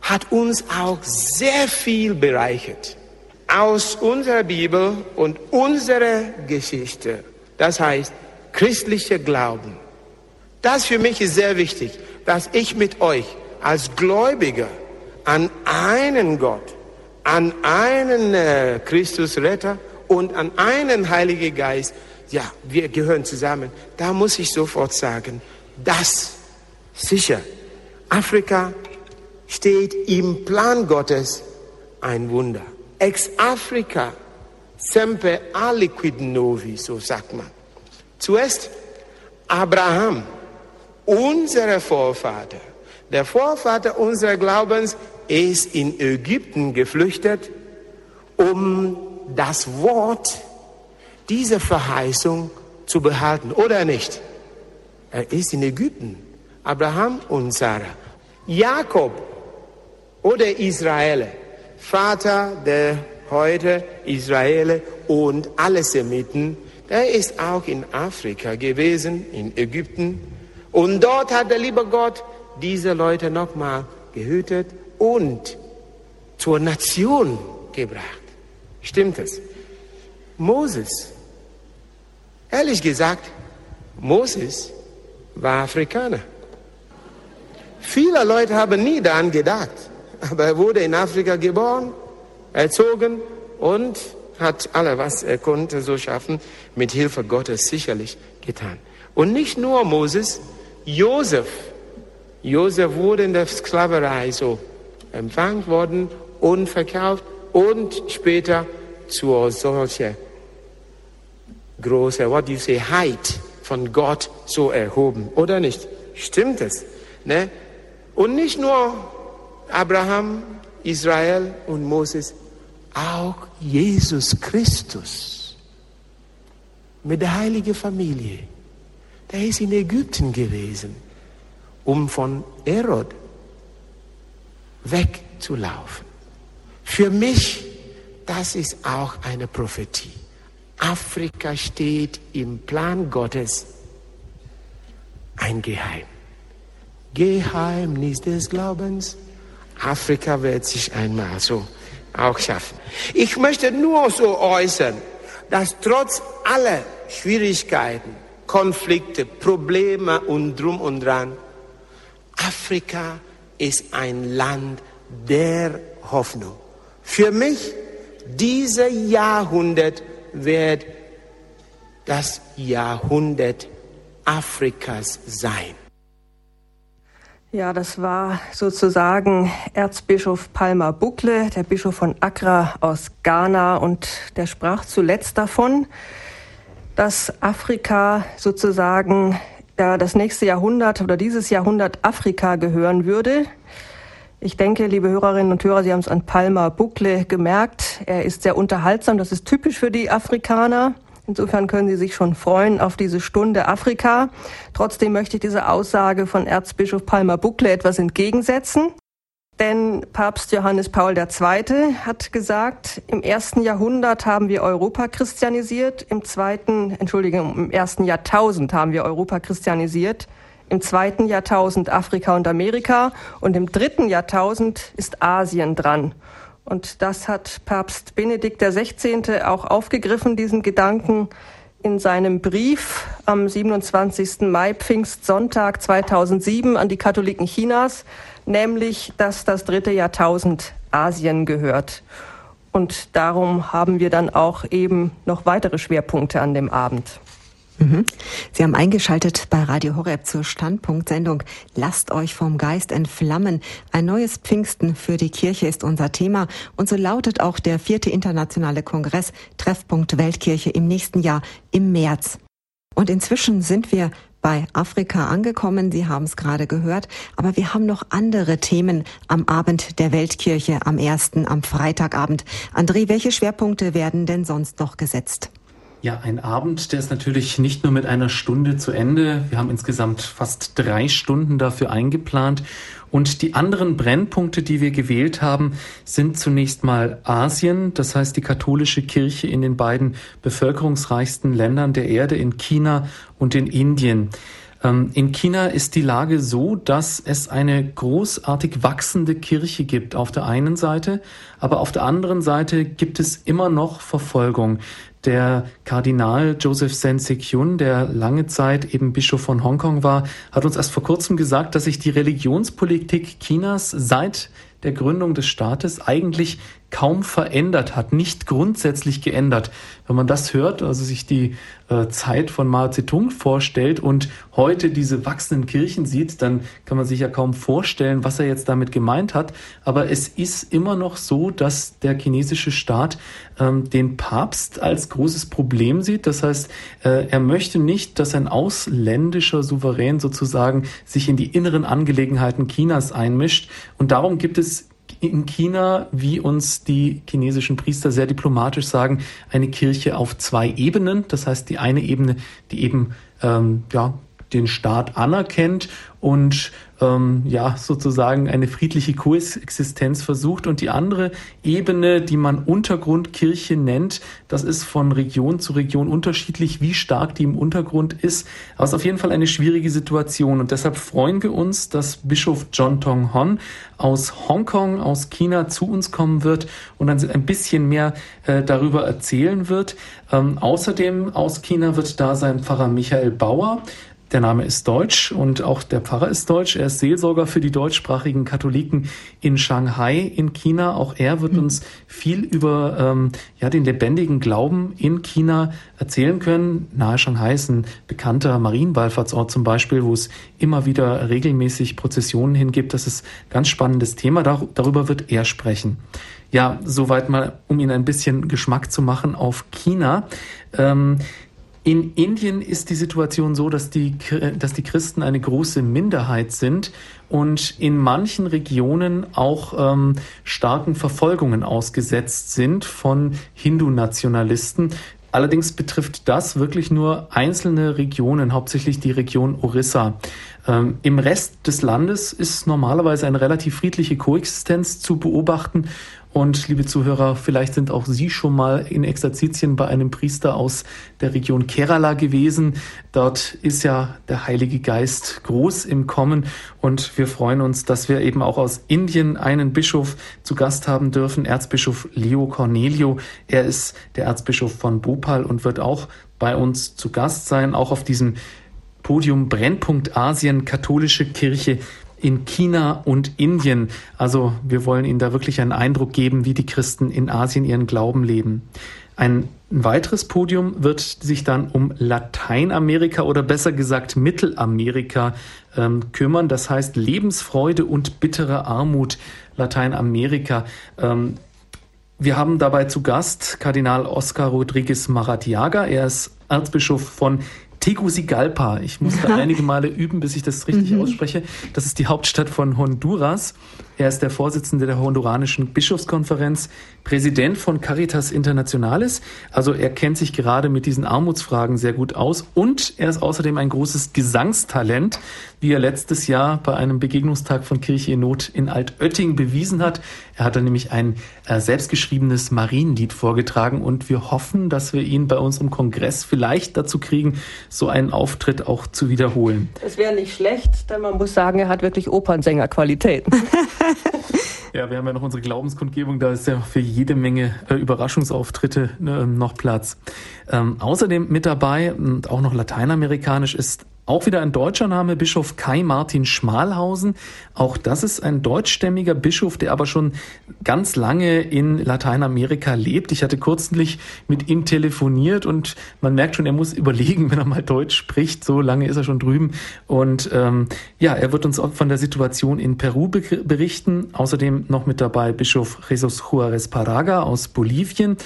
hat uns auch sehr viel bereichert aus unserer Bibel und unserer Geschichte. Das heißt, christlicher Glauben. Das für mich ist sehr wichtig, dass ich mit euch als Gläubiger an einen Gott, an einen äh, Christus Retter und an einen Heiligen Geist, ja, wir gehören zusammen. Da muss ich sofort sagen, das sicher. Afrika steht im Plan Gottes ein Wunder. Ex Africa semper aliquid novi, so sagt man. Zuerst Abraham, unser Vorvater, der Vorvater unseres Glaubens, ist in Ägypten geflüchtet, um das Wort, diese Verheißung zu behalten, oder nicht? Er ist in Ägypten. Abraham und Sarah. Jakob oder Israel, Vater der heute Israel und alle Semiten, der ist auch in Afrika gewesen, in Ägypten. Und dort hat der liebe Gott diese Leute nochmal gehütet und zur Nation gebracht. Stimmt es? Moses, ehrlich gesagt, Moses war Afrikaner. Viele Leute haben nie daran gedacht, aber er wurde in Afrika geboren, erzogen und hat alles, was er konnte, so schaffen, mit Hilfe Gottes sicherlich getan. Und nicht nur Moses, Josef. Josef wurde in der Sklaverei so empfangen worden und verkauft und später zur solche große, what do you say, Heid von Gott so erhoben, oder nicht? Stimmt es? Ne? Und nicht nur Abraham, Israel und Moses, auch Jesus Christus mit der heiligen Familie. Der ist in Ägypten gewesen, um von Herod wegzulaufen. Für mich, das ist auch eine Prophetie. Afrika steht im Plan Gottes ein Geheim. Geheimnis des Glaubens. Afrika wird sich einmal so auch schaffen. Ich möchte nur so äußern, dass trotz aller Schwierigkeiten, Konflikte, Probleme und drum und dran, Afrika ist ein Land der Hoffnung. Für mich, dieser Jahrhundert wird das Jahrhundert Afrikas sein. Ja, das war sozusagen Erzbischof Palmer Bukle, der Bischof von Accra aus Ghana, und der sprach zuletzt davon, dass Afrika sozusagen ja, das nächste Jahrhundert oder dieses Jahrhundert Afrika gehören würde. Ich denke, liebe Hörerinnen und Hörer, Sie haben es an Palmer Bukle gemerkt. Er ist sehr unterhaltsam. Das ist typisch für die Afrikaner. Insofern können Sie sich schon freuen auf diese Stunde Afrika. Trotzdem möchte ich diese Aussage von Erzbischof Palmer Buckle etwas entgegensetzen. Denn Papst Johannes Paul II. hat gesagt, im ersten Jahrhundert haben wir Europa christianisiert, im zweiten, Entschuldigung, im ersten Jahrtausend haben wir Europa christianisiert, im zweiten Jahrtausend Afrika und Amerika und im dritten Jahrtausend ist Asien dran. Und das hat Papst Benedikt XVI. auch aufgegriffen, diesen Gedanken in seinem Brief am 27. Mai Pfingstsonntag 2007 an die Katholiken Chinas, nämlich, dass das dritte Jahrtausend Asien gehört. Und darum haben wir dann auch eben noch weitere Schwerpunkte an dem Abend. Mhm. Sie haben eingeschaltet bei Radio Horeb zur Standpunktsendung Lasst euch vom Geist entflammen. Ein neues Pfingsten für die Kirche ist unser Thema und so lautet auch der vierte internationale Kongress Treffpunkt Weltkirche im nächsten Jahr im März. Und inzwischen sind wir bei Afrika angekommen. Sie haben es gerade gehört. Aber wir haben noch andere Themen am Abend der Weltkirche, am ersten, am Freitagabend. André, welche Schwerpunkte werden denn sonst noch gesetzt? Ja, ein Abend, der ist natürlich nicht nur mit einer Stunde zu Ende. Wir haben insgesamt fast drei Stunden dafür eingeplant. Und die anderen Brennpunkte, die wir gewählt haben, sind zunächst mal Asien, das heißt die katholische Kirche in den beiden bevölkerungsreichsten Ländern der Erde, in China und in Indien. Ähm, in China ist die Lage so, dass es eine großartig wachsende Kirche gibt auf der einen Seite, aber auf der anderen Seite gibt es immer noch Verfolgung. Der Kardinal Joseph Sen-Sek-Yun, der lange Zeit eben Bischof von Hongkong war, hat uns erst vor kurzem gesagt, dass sich die Religionspolitik Chinas seit der Gründung des Staates eigentlich kaum verändert hat, nicht grundsätzlich geändert. Wenn man das hört, also sich die äh, Zeit von Mao Zedong vorstellt und heute diese wachsenden Kirchen sieht, dann kann man sich ja kaum vorstellen, was er jetzt damit gemeint hat. Aber es ist immer noch so, dass der chinesische Staat ähm, den Papst als großes Problem sieht. Das heißt, äh, er möchte nicht, dass ein ausländischer Souverän sozusagen sich in die inneren Angelegenheiten Chinas einmischt. Und darum gibt es in China, wie uns die chinesischen Priester sehr diplomatisch sagen, eine Kirche auf zwei Ebenen. Das heißt, die eine Ebene, die eben ähm, ja, den Staat anerkennt und ähm, ja sozusagen eine friedliche Koexistenz versucht. Und die andere Ebene, die man Untergrundkirche nennt, das ist von Region zu Region unterschiedlich, wie stark die im Untergrund ist. Aber es ist auf jeden Fall eine schwierige Situation. Und deshalb freuen wir uns, dass Bischof John Tong Hon aus Hongkong, aus China zu uns kommen wird und dann ein bisschen mehr äh, darüber erzählen wird. Ähm, außerdem aus China wird da sein Pfarrer Michael Bauer. Der Name ist deutsch und auch der Pfarrer ist deutsch. Er ist Seelsorger für die deutschsprachigen Katholiken in Shanghai in China. Auch er wird mhm. uns viel über ähm, ja, den lebendigen Glauben in China erzählen können. Nahe Shanghai ist ein bekannter Marienwallfahrtsort zum Beispiel, wo es immer wieder regelmäßig Prozessionen hingibt. Das ist ein ganz spannendes Thema. Dar darüber wird er sprechen. Ja, soweit mal, um Ihnen ein bisschen Geschmack zu machen auf China. Ähm, in Indien ist die Situation so, dass die, dass die Christen eine große Minderheit sind und in manchen Regionen auch ähm, starken Verfolgungen ausgesetzt sind von Hindu-Nationalisten. Allerdings betrifft das wirklich nur einzelne Regionen, hauptsächlich die Region Orissa. Ähm, Im Rest des Landes ist normalerweise eine relativ friedliche Koexistenz zu beobachten und liebe Zuhörer, vielleicht sind auch Sie schon mal in Exerzitien bei einem Priester aus der Region Kerala gewesen. Dort ist ja der Heilige Geist groß im Kommen und wir freuen uns, dass wir eben auch aus Indien einen Bischof zu Gast haben dürfen, Erzbischof Leo Cornelio. Er ist der Erzbischof von Bhopal und wird auch bei uns zu Gast sein, auch auf diesem Podium Brennpunkt Asien, katholische Kirche in China und Indien. Also wir wollen Ihnen da wirklich einen Eindruck geben, wie die Christen in Asien ihren Glauben leben. Ein weiteres Podium wird sich dann um Lateinamerika oder besser gesagt Mittelamerika ähm, kümmern. Das heißt Lebensfreude und bittere Armut Lateinamerika. Ähm, wir haben dabei zu Gast Kardinal Oscar Rodriguez Maratiaga. Er ist Erzbischof von Tegucigalpa. Ich musste einige Male üben, bis ich das richtig mhm. ausspreche. Das ist die Hauptstadt von Honduras. Er ist der Vorsitzende der Honduranischen Bischofskonferenz, Präsident von Caritas Internationalis. Also er kennt sich gerade mit diesen Armutsfragen sehr gut aus und er ist außerdem ein großes Gesangstalent, wie er letztes Jahr bei einem Begegnungstag von Kirche in Not in Altötting bewiesen hat. Er hat dann nämlich ein äh, selbstgeschriebenes Marienlied vorgetragen und wir hoffen, dass wir ihn bei unserem Kongress vielleicht dazu kriegen, so einen Auftritt auch zu wiederholen. Es wäre nicht schlecht, denn man muss sagen, er hat wirklich Opernsängerqualitäten. Ja, wir haben ja noch unsere Glaubenskundgebung, da ist ja für jede Menge äh, Überraschungsauftritte äh, noch Platz. Ähm, außerdem mit dabei und auch noch lateinamerikanisch ist auch wieder ein deutscher Name, Bischof Kai Martin Schmalhausen. Auch das ist ein deutschstämmiger Bischof, der aber schon ganz lange in Lateinamerika lebt. Ich hatte kürzlich mit ihm telefoniert und man merkt schon, er muss überlegen, wenn er mal Deutsch spricht. So lange ist er schon drüben. Und ähm, ja, er wird uns auch von der Situation in Peru berichten. Außerdem noch mit dabei Bischof Jesus Juarez Paraga aus Bolivien.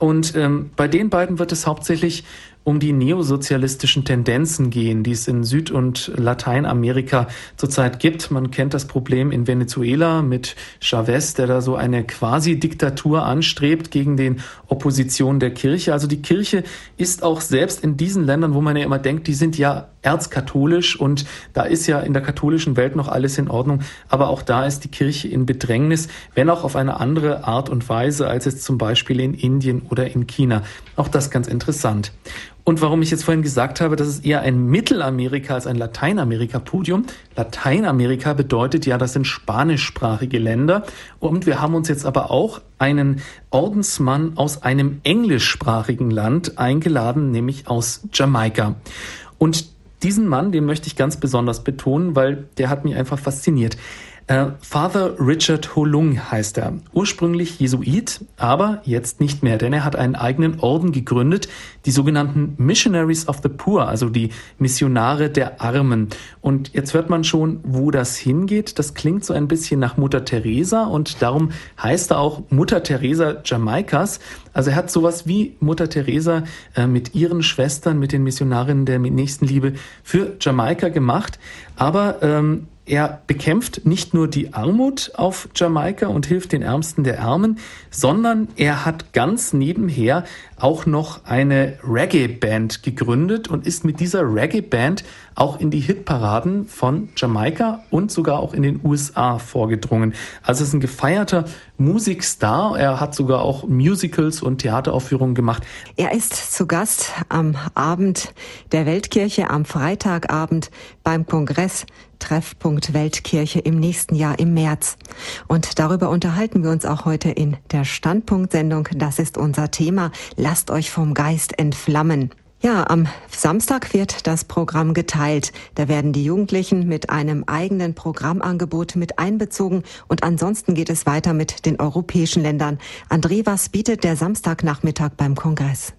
Und ähm, bei den beiden wird es hauptsächlich um die neosozialistischen Tendenzen gehen, die es in Süd- und Lateinamerika zurzeit gibt. Man kennt das Problem in Venezuela mit Chavez, der da so eine Quasi-Diktatur anstrebt gegen den Opposition der Kirche. Also die Kirche ist auch selbst in diesen Ländern, wo man ja immer denkt, die sind ja erzkatholisch und da ist ja in der katholischen Welt noch alles in Ordnung, aber auch da ist die Kirche in Bedrängnis, wenn auch auf eine andere Art und Weise als es zum Beispiel in Indien oder in China. Auch das ganz interessant. Und warum ich jetzt vorhin gesagt habe, das ist eher ein Mittelamerika als ein Lateinamerika-Podium. Lateinamerika bedeutet ja, das sind spanischsprachige Länder. Und wir haben uns jetzt aber auch einen Ordensmann aus einem englischsprachigen Land eingeladen, nämlich aus Jamaika. Und diesen Mann, den möchte ich ganz besonders betonen, weil der hat mich einfach fasziniert. Äh, Father Richard Holung heißt er. Ursprünglich Jesuit, aber jetzt nicht mehr, denn er hat einen eigenen Orden gegründet, die sogenannten Missionaries of the Poor, also die Missionare der Armen. Und jetzt hört man schon, wo das hingeht. Das klingt so ein bisschen nach Mutter Teresa und darum heißt er auch Mutter Teresa Jamaikas. Also er hat sowas wie Mutter Teresa äh, mit ihren Schwestern, mit den Missionarinnen der Nächstenliebe für Jamaika gemacht. Aber ähm, er bekämpft nicht nur die Armut auf Jamaika und hilft den Ärmsten der Armen, sondern er hat ganz nebenher auch noch eine Reggae-Band gegründet und ist mit dieser Reggae-Band auch in die Hitparaden von Jamaika und sogar auch in den USA vorgedrungen. Also ist ein gefeierter Musikstar. Er hat sogar auch Musicals und Theateraufführungen gemacht. Er ist zu Gast am Abend der Weltkirche am Freitagabend beim Kongress Treffpunkt Weltkirche im nächsten Jahr im März. Und darüber unterhalten wir uns auch heute in der Standpunktsendung. Das ist unser Thema. Lasst euch vom Geist entflammen. Ja, am Samstag wird das Programm geteilt. Da werden die Jugendlichen mit einem eigenen Programmangebot mit einbezogen und ansonsten geht es weiter mit den europäischen Ländern. André, was bietet der Samstagnachmittag beim Kongress?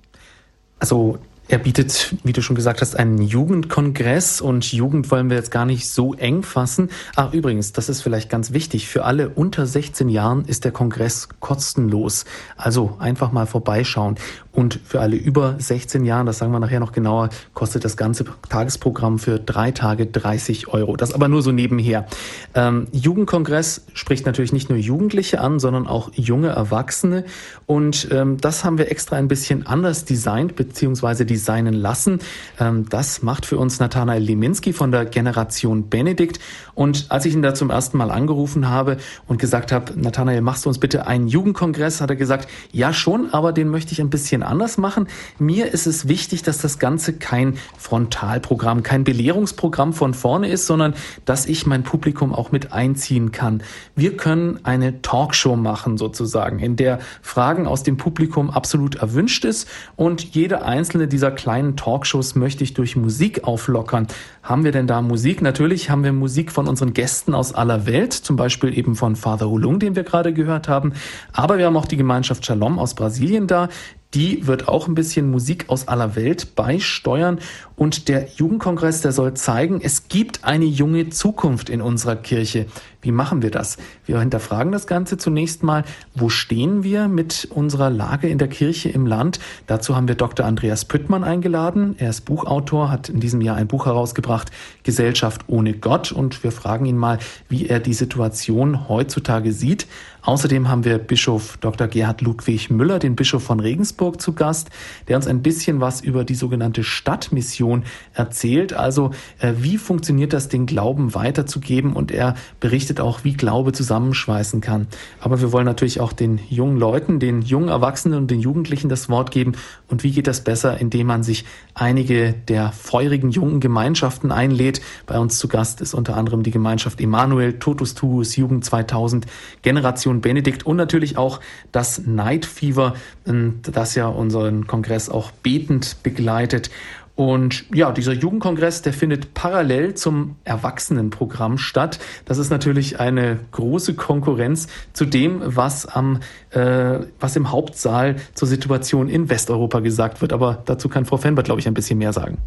Also er bietet, wie du schon gesagt hast, einen Jugendkongress und Jugend wollen wir jetzt gar nicht so eng fassen. Ach, übrigens, das ist vielleicht ganz wichtig. Für alle unter 16 Jahren ist der Kongress kostenlos. Also einfach mal vorbeischauen. Und für alle über 16 Jahren, das sagen wir nachher noch genauer, kostet das ganze Tagesprogramm für drei Tage 30 Euro. Das aber nur so nebenher. Ähm, Jugendkongress spricht natürlich nicht nur Jugendliche an, sondern auch junge Erwachsene. Und ähm, das haben wir extra ein bisschen anders designt, designt designen lassen. Ähm, das macht für uns Nathanael Liminski von der Generation Benedikt. Und als ich ihn da zum ersten Mal angerufen habe und gesagt habe, Nathanael, machst du uns bitte einen Jugendkongress, hat er gesagt, ja schon, aber den möchte ich ein bisschen anders machen. Mir ist es wichtig, dass das Ganze kein Frontalprogramm, kein Belehrungsprogramm von vorne ist, sondern dass ich mein Publikum auch mit einziehen kann. Wir können eine Talkshow machen sozusagen, in der Fragen aus dem Publikum absolut erwünscht ist und jede einzelne dieser kleinen Talkshows möchte ich durch Musik auflockern. Haben wir denn da Musik? Natürlich haben wir Musik von unseren Gästen aus aller Welt, zum Beispiel eben von Father Hulung, den wir gerade gehört haben. Aber wir haben auch die Gemeinschaft Shalom aus Brasilien da, Die wird auch ein bisschen Musik aus aller Welt beisteuern. Und der Jugendkongress, der soll zeigen, es gibt eine junge Zukunft in unserer Kirche. Wie machen wir das? Wir hinterfragen das Ganze zunächst mal. Wo stehen wir mit unserer Lage in der Kirche im Land? Dazu haben wir Dr. Andreas Püttmann eingeladen. Er ist Buchautor, hat in diesem Jahr ein Buch herausgebracht, Gesellschaft ohne Gott. Und wir fragen ihn mal, wie er die Situation heutzutage sieht. Außerdem haben wir Bischof Dr. Gerhard Ludwig Müller, den Bischof von Regensburg, zu Gast, der uns ein bisschen was über die sogenannte Stadtmission erzählt. Also, äh, wie funktioniert das, den Glauben weiterzugeben? Und er berichtet auch, wie Glaube zusammenschweißen kann. Aber wir wollen natürlich auch den jungen Leuten, den jungen Erwachsenen und den Jugendlichen das Wort geben. Und wie geht das besser, indem man sich einige der feurigen jungen Gemeinschaften einlädt? Bei uns zu Gast ist unter anderem die Gemeinschaft Emanuel, Totus Tuus, Jugend 2000, Generation Generation Benedikt und natürlich auch das Night Fever, ähm, das ja unseren Kongress auch betend begleitet. Und ja, dieser Jugendkongress, der findet parallel zum Erwachsenenprogramm statt. Das ist natürlich eine große Konkurrenz zu dem, was am, äh, was im Hauptsaal zur Situation in Westeuropa gesagt wird. Aber dazu kann Frau Fenbert, glaube ich, ein bisschen mehr sagen.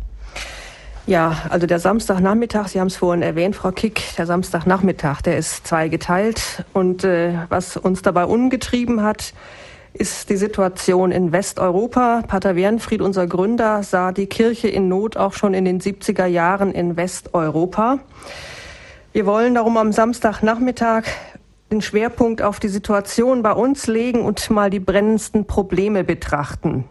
Ja, also der Samstagnachmittag, Sie haben es vorhin erwähnt, Frau Kick, der Samstagnachmittag, der ist zweigeteilt. Und äh, was uns dabei umgetrieben hat, ist die Situation in Westeuropa. Pater Wernfried, unser Gründer, sah die Kirche in Not auch schon in den 70er Jahren in Westeuropa. Wir wollen darum am Samstagnachmittag den Schwerpunkt auf die Situation bei uns legen und mal die brennendsten Probleme betrachten.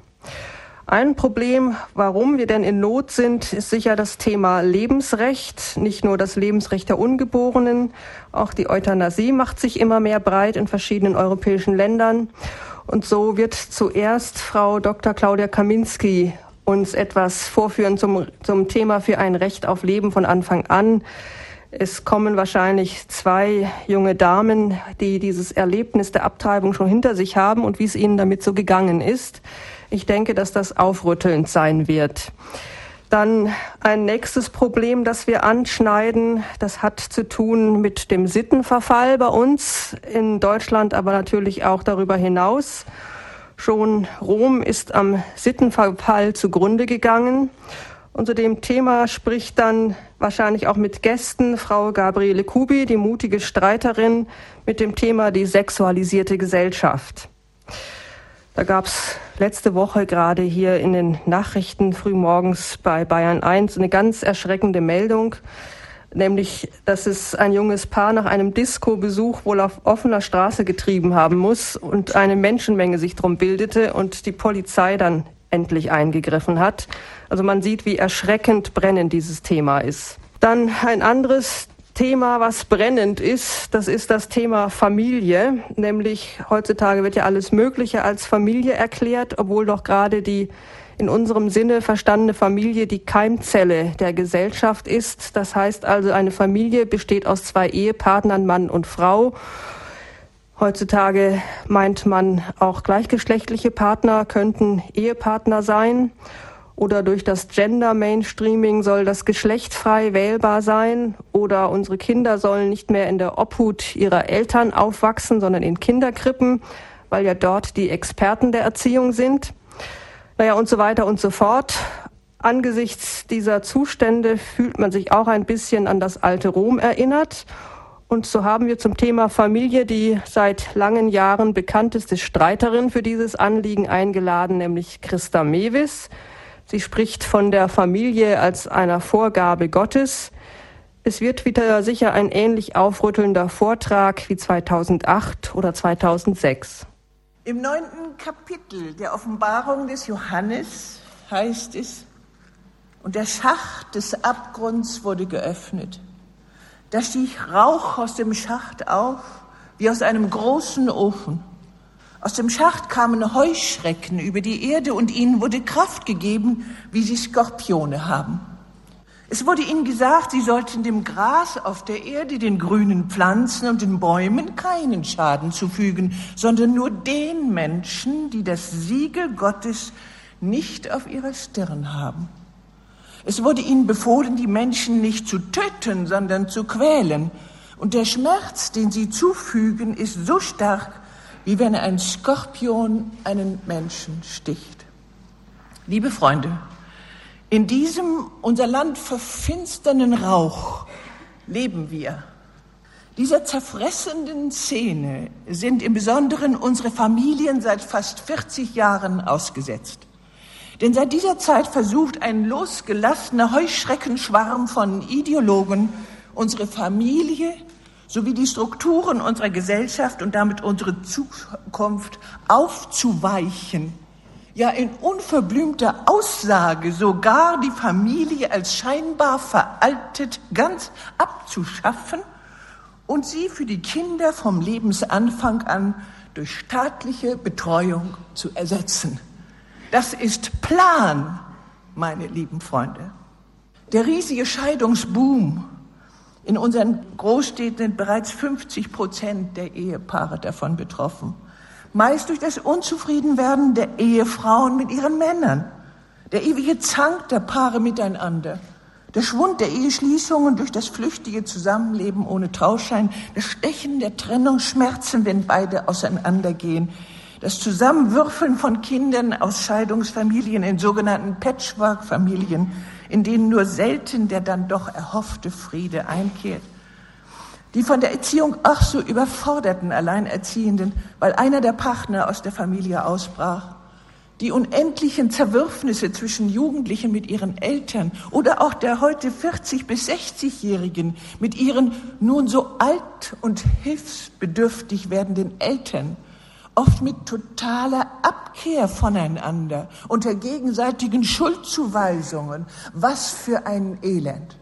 Ein Problem, warum wir denn in Not sind, ist sicher das Thema Lebensrecht. Nicht nur das Lebensrecht der Ungeborenen, auch die Euthanasie macht sich immer mehr breit in verschiedenen europäischen Ländern. Und so wird zuerst Frau Dr. Claudia Kaminski uns etwas vorführen zum, zum Thema für ein Recht auf Leben von Anfang an. Es kommen wahrscheinlich zwei junge Damen, die dieses Erlebnis der Abtreibung schon hinter sich haben und wie es ihnen damit so gegangen ist. Ich denke, dass das aufrüttelnd sein wird. Dann ein nächstes Problem, das wir anschneiden, das hat zu tun mit dem Sittenverfall bei uns in Deutschland, aber natürlich auch darüber hinaus. Schon Rom ist am Sittenverfall zugrunde gegangen. Und zu dem Thema spricht dann wahrscheinlich auch mit Gästen Frau Gabriele Kubi, die mutige Streiterin, mit dem Thema die sexualisierte Gesellschaft. Da gab es letzte Woche gerade hier in den Nachrichten frühmorgens bei Bayern 1 eine ganz erschreckende Meldung, nämlich, dass es ein junges Paar nach einem Disco-Besuch wohl auf offener Straße getrieben haben muss und eine Menschenmenge sich drum bildete und die Polizei dann endlich eingegriffen hat. Also man sieht, wie erschreckend brennend dieses Thema ist. Dann ein anderes Thema, was brennend ist, das ist das Thema Familie. Nämlich heutzutage wird ja alles Mögliche als Familie erklärt, obwohl doch gerade die in unserem Sinne verstandene Familie die Keimzelle der Gesellschaft ist. Das heißt also, eine Familie besteht aus zwei Ehepartnern, Mann und Frau. Heutzutage meint man auch gleichgeschlechtliche Partner könnten Ehepartner sein oder durch das Gender Mainstreaming soll das Geschlecht frei wählbar sein oder unsere Kinder sollen nicht mehr in der Obhut ihrer Eltern aufwachsen, sondern in Kinderkrippen, weil ja dort die Experten der Erziehung sind. Naja, und so weiter und so fort. Angesichts dieser Zustände fühlt man sich auch ein bisschen an das alte Rom erinnert. Und so haben wir zum Thema Familie die seit langen Jahren bekannteste Streiterin für dieses Anliegen eingeladen, nämlich Christa Mewis. Sie spricht von der Familie als einer Vorgabe Gottes. Es wird wieder sicher ein ähnlich aufrüttelnder Vortrag wie 2008 oder 2006. Im neunten Kapitel der Offenbarung des Johannes heißt es, und der Schacht des Abgrunds wurde geöffnet. Da stieg Rauch aus dem Schacht auf, wie aus einem großen Ofen. Aus dem Schacht kamen Heuschrecken über die Erde und ihnen wurde Kraft gegeben, wie sie Skorpione haben. Es wurde ihnen gesagt, sie sollten dem Gras auf der Erde, den grünen Pflanzen und den Bäumen keinen Schaden zufügen, sondern nur den Menschen, die das Siegel Gottes nicht auf ihrer Stirn haben. Es wurde ihnen befohlen, die Menschen nicht zu töten, sondern zu quälen. Und der Schmerz, den sie zufügen, ist so stark, wie wenn ein Skorpion einen Menschen sticht. Liebe Freunde, in diesem unser Land verfinsternden Rauch leben wir. Dieser zerfressenden Szene sind im Besonderen unsere Familien seit fast 40 Jahren ausgesetzt. Denn seit dieser Zeit versucht ein losgelassener Heuschreckenschwarm von Ideologen, unsere Familie sowie die Strukturen unserer Gesellschaft und damit unsere Zukunft aufzuweichen ja in unverblümter Aussage sogar die Familie als scheinbar veraltet ganz abzuschaffen und sie für die Kinder vom Lebensanfang an durch staatliche Betreuung zu ersetzen. Das ist Plan, meine lieben Freunde. Der riesige Scheidungsboom in unseren Großstädten sind bereits 50 Prozent der Ehepaare davon betroffen. Meist durch das Unzufriedenwerden der Ehefrauen mit ihren Männern, der ewige Zank der Paare miteinander, der Schwund der Eheschließungen durch das flüchtige Zusammenleben ohne Trauschein, das Stechen der Trennungsschmerzen, wenn beide auseinandergehen, das Zusammenwürfeln von Kindern aus Scheidungsfamilien in sogenannten Patchwork-Familien, in denen nur selten der dann doch erhoffte Friede einkehrt, die von der Erziehung ach so überforderten Alleinerziehenden, weil einer der Partner aus der Familie ausbrach, die unendlichen Zerwürfnisse zwischen Jugendlichen mit ihren Eltern oder auch der heute 40 bis 60-Jährigen mit ihren nun so alt und hilfsbedürftig werdenden Eltern, oft mit totaler Abkehr voneinander, unter gegenseitigen Schuldzuweisungen. Was für ein Elend.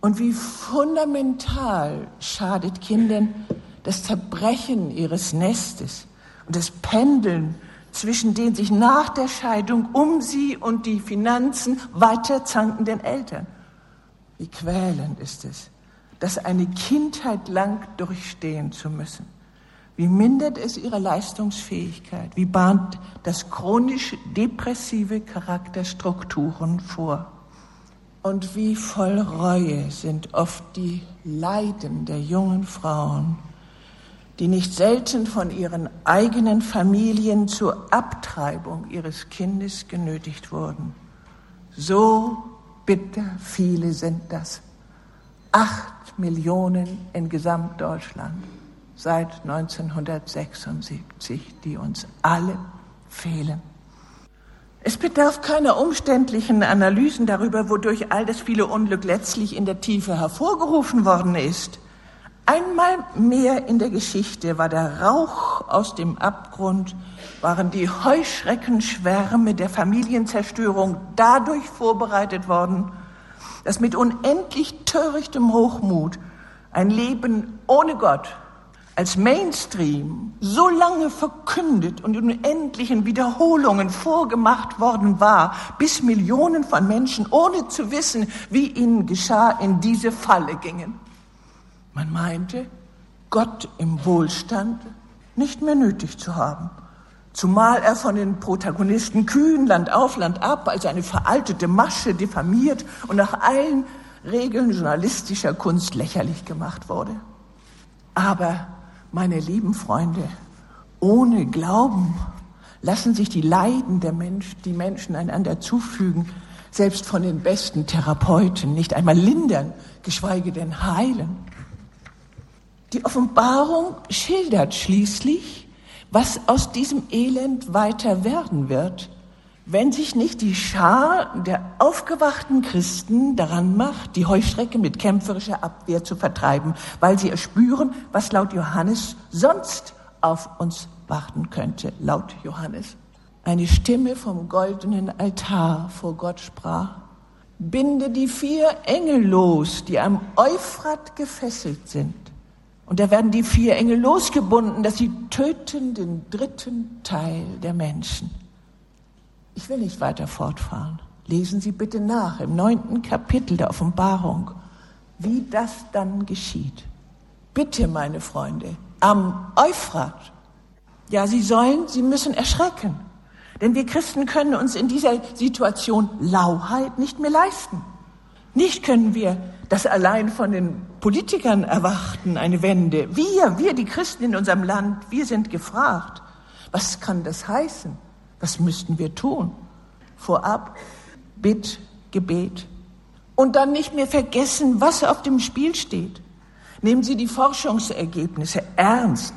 Und wie fundamental schadet Kindern das Zerbrechen ihres Nestes und das Pendeln zwischen den sich nach der Scheidung um sie und die Finanzen weiter zankenden Eltern. Wie quälend ist es, das eine Kindheit lang durchstehen zu müssen. Wie mindert es ihre Leistungsfähigkeit? Wie bahnt das chronisch depressive Charakterstrukturen vor? Und wie voll Reue sind oft die Leiden der jungen Frauen, die nicht selten von ihren eigenen Familien zur Abtreibung ihres Kindes genötigt wurden. So bitter viele sind das. Acht Millionen in Gesamtdeutschland seit 1976, die uns alle fehlen. Es bedarf keiner umständlichen Analysen darüber, wodurch all das viele Unglück letztlich in der Tiefe hervorgerufen worden ist. Einmal mehr in der Geschichte war der Rauch aus dem Abgrund, waren die Heuschreckenschwärme der Familienzerstörung dadurch vorbereitet worden, dass mit unendlich törichtem Hochmut ein Leben ohne Gott als Mainstream so lange verkündet und in unendlichen Wiederholungen vorgemacht worden war, bis Millionen von Menschen, ohne zu wissen, wie ihnen geschah, in diese Falle gingen. Man meinte, Gott im Wohlstand nicht mehr nötig zu haben, zumal er von den Protagonisten kühn Land auf, Land ab als eine veraltete Masche diffamiert und nach allen Regeln journalistischer Kunst lächerlich gemacht wurde. Aber meine lieben Freunde, ohne Glauben lassen sich die Leiden der Mensch, die Menschen einander zufügen, selbst von den besten Therapeuten nicht einmal lindern, geschweige denn heilen. Die Offenbarung schildert schließlich, was aus diesem Elend weiter werden wird, wenn sich nicht die Schar der aufgewachten Christen daran macht, die Heuschrecke mit kämpferischer Abwehr zu vertreiben, weil sie erspüren, was laut Johannes sonst auf uns warten könnte, laut Johannes. Eine Stimme vom goldenen Altar vor Gott sprach, binde die vier Engel los, die am Euphrat gefesselt sind. Und da werden die vier Engel losgebunden, dass sie töten den dritten Teil der Menschen. Ich will nicht weiter fortfahren. Lesen Sie bitte nach im neunten Kapitel der Offenbarung, wie das dann geschieht. Bitte, meine Freunde, am Euphrat. Ja, Sie sollen, Sie müssen erschrecken. Denn wir Christen können uns in dieser Situation Lauheit nicht mehr leisten. Nicht können wir das allein von den Politikern erwarten, eine Wende. Wir, wir, die Christen in unserem Land, wir sind gefragt. Was kann das heißen? Was müssten wir tun? Vorab Bitt, Gebet. Und dann nicht mehr vergessen, was auf dem Spiel steht. Nehmen Sie die Forschungsergebnisse ernst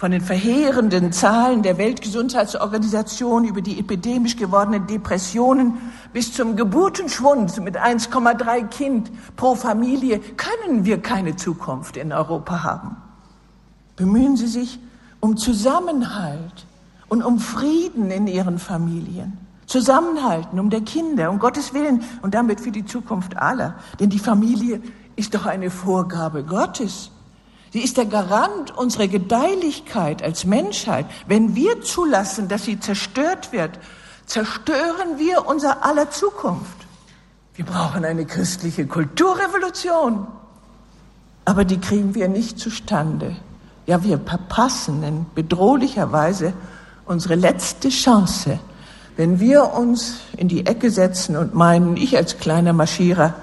von den verheerenden Zahlen der Weltgesundheitsorganisation über die epidemisch gewordenen Depressionen bis zum Geburtenschwund mit 1,3 Kind pro Familie können wir keine Zukunft in Europa haben. Bemühen Sie sich um Zusammenhalt und um Frieden in Ihren Familien. Zusammenhalten um der Kinder, um Gottes Willen und damit für die Zukunft aller. Denn die Familie ist doch eine Vorgabe Gottes. Sie ist der Garant unserer Gedeihlichkeit als Menschheit. Wenn wir zulassen, dass sie zerstört wird, zerstören wir unser aller Zukunft. Wir brauchen eine christliche Kulturrevolution. Aber die kriegen wir nicht zustande. Ja, wir verpassen in bedrohlicher Weise unsere letzte Chance, wenn wir uns in die Ecke setzen und meinen, ich als kleiner Marschierer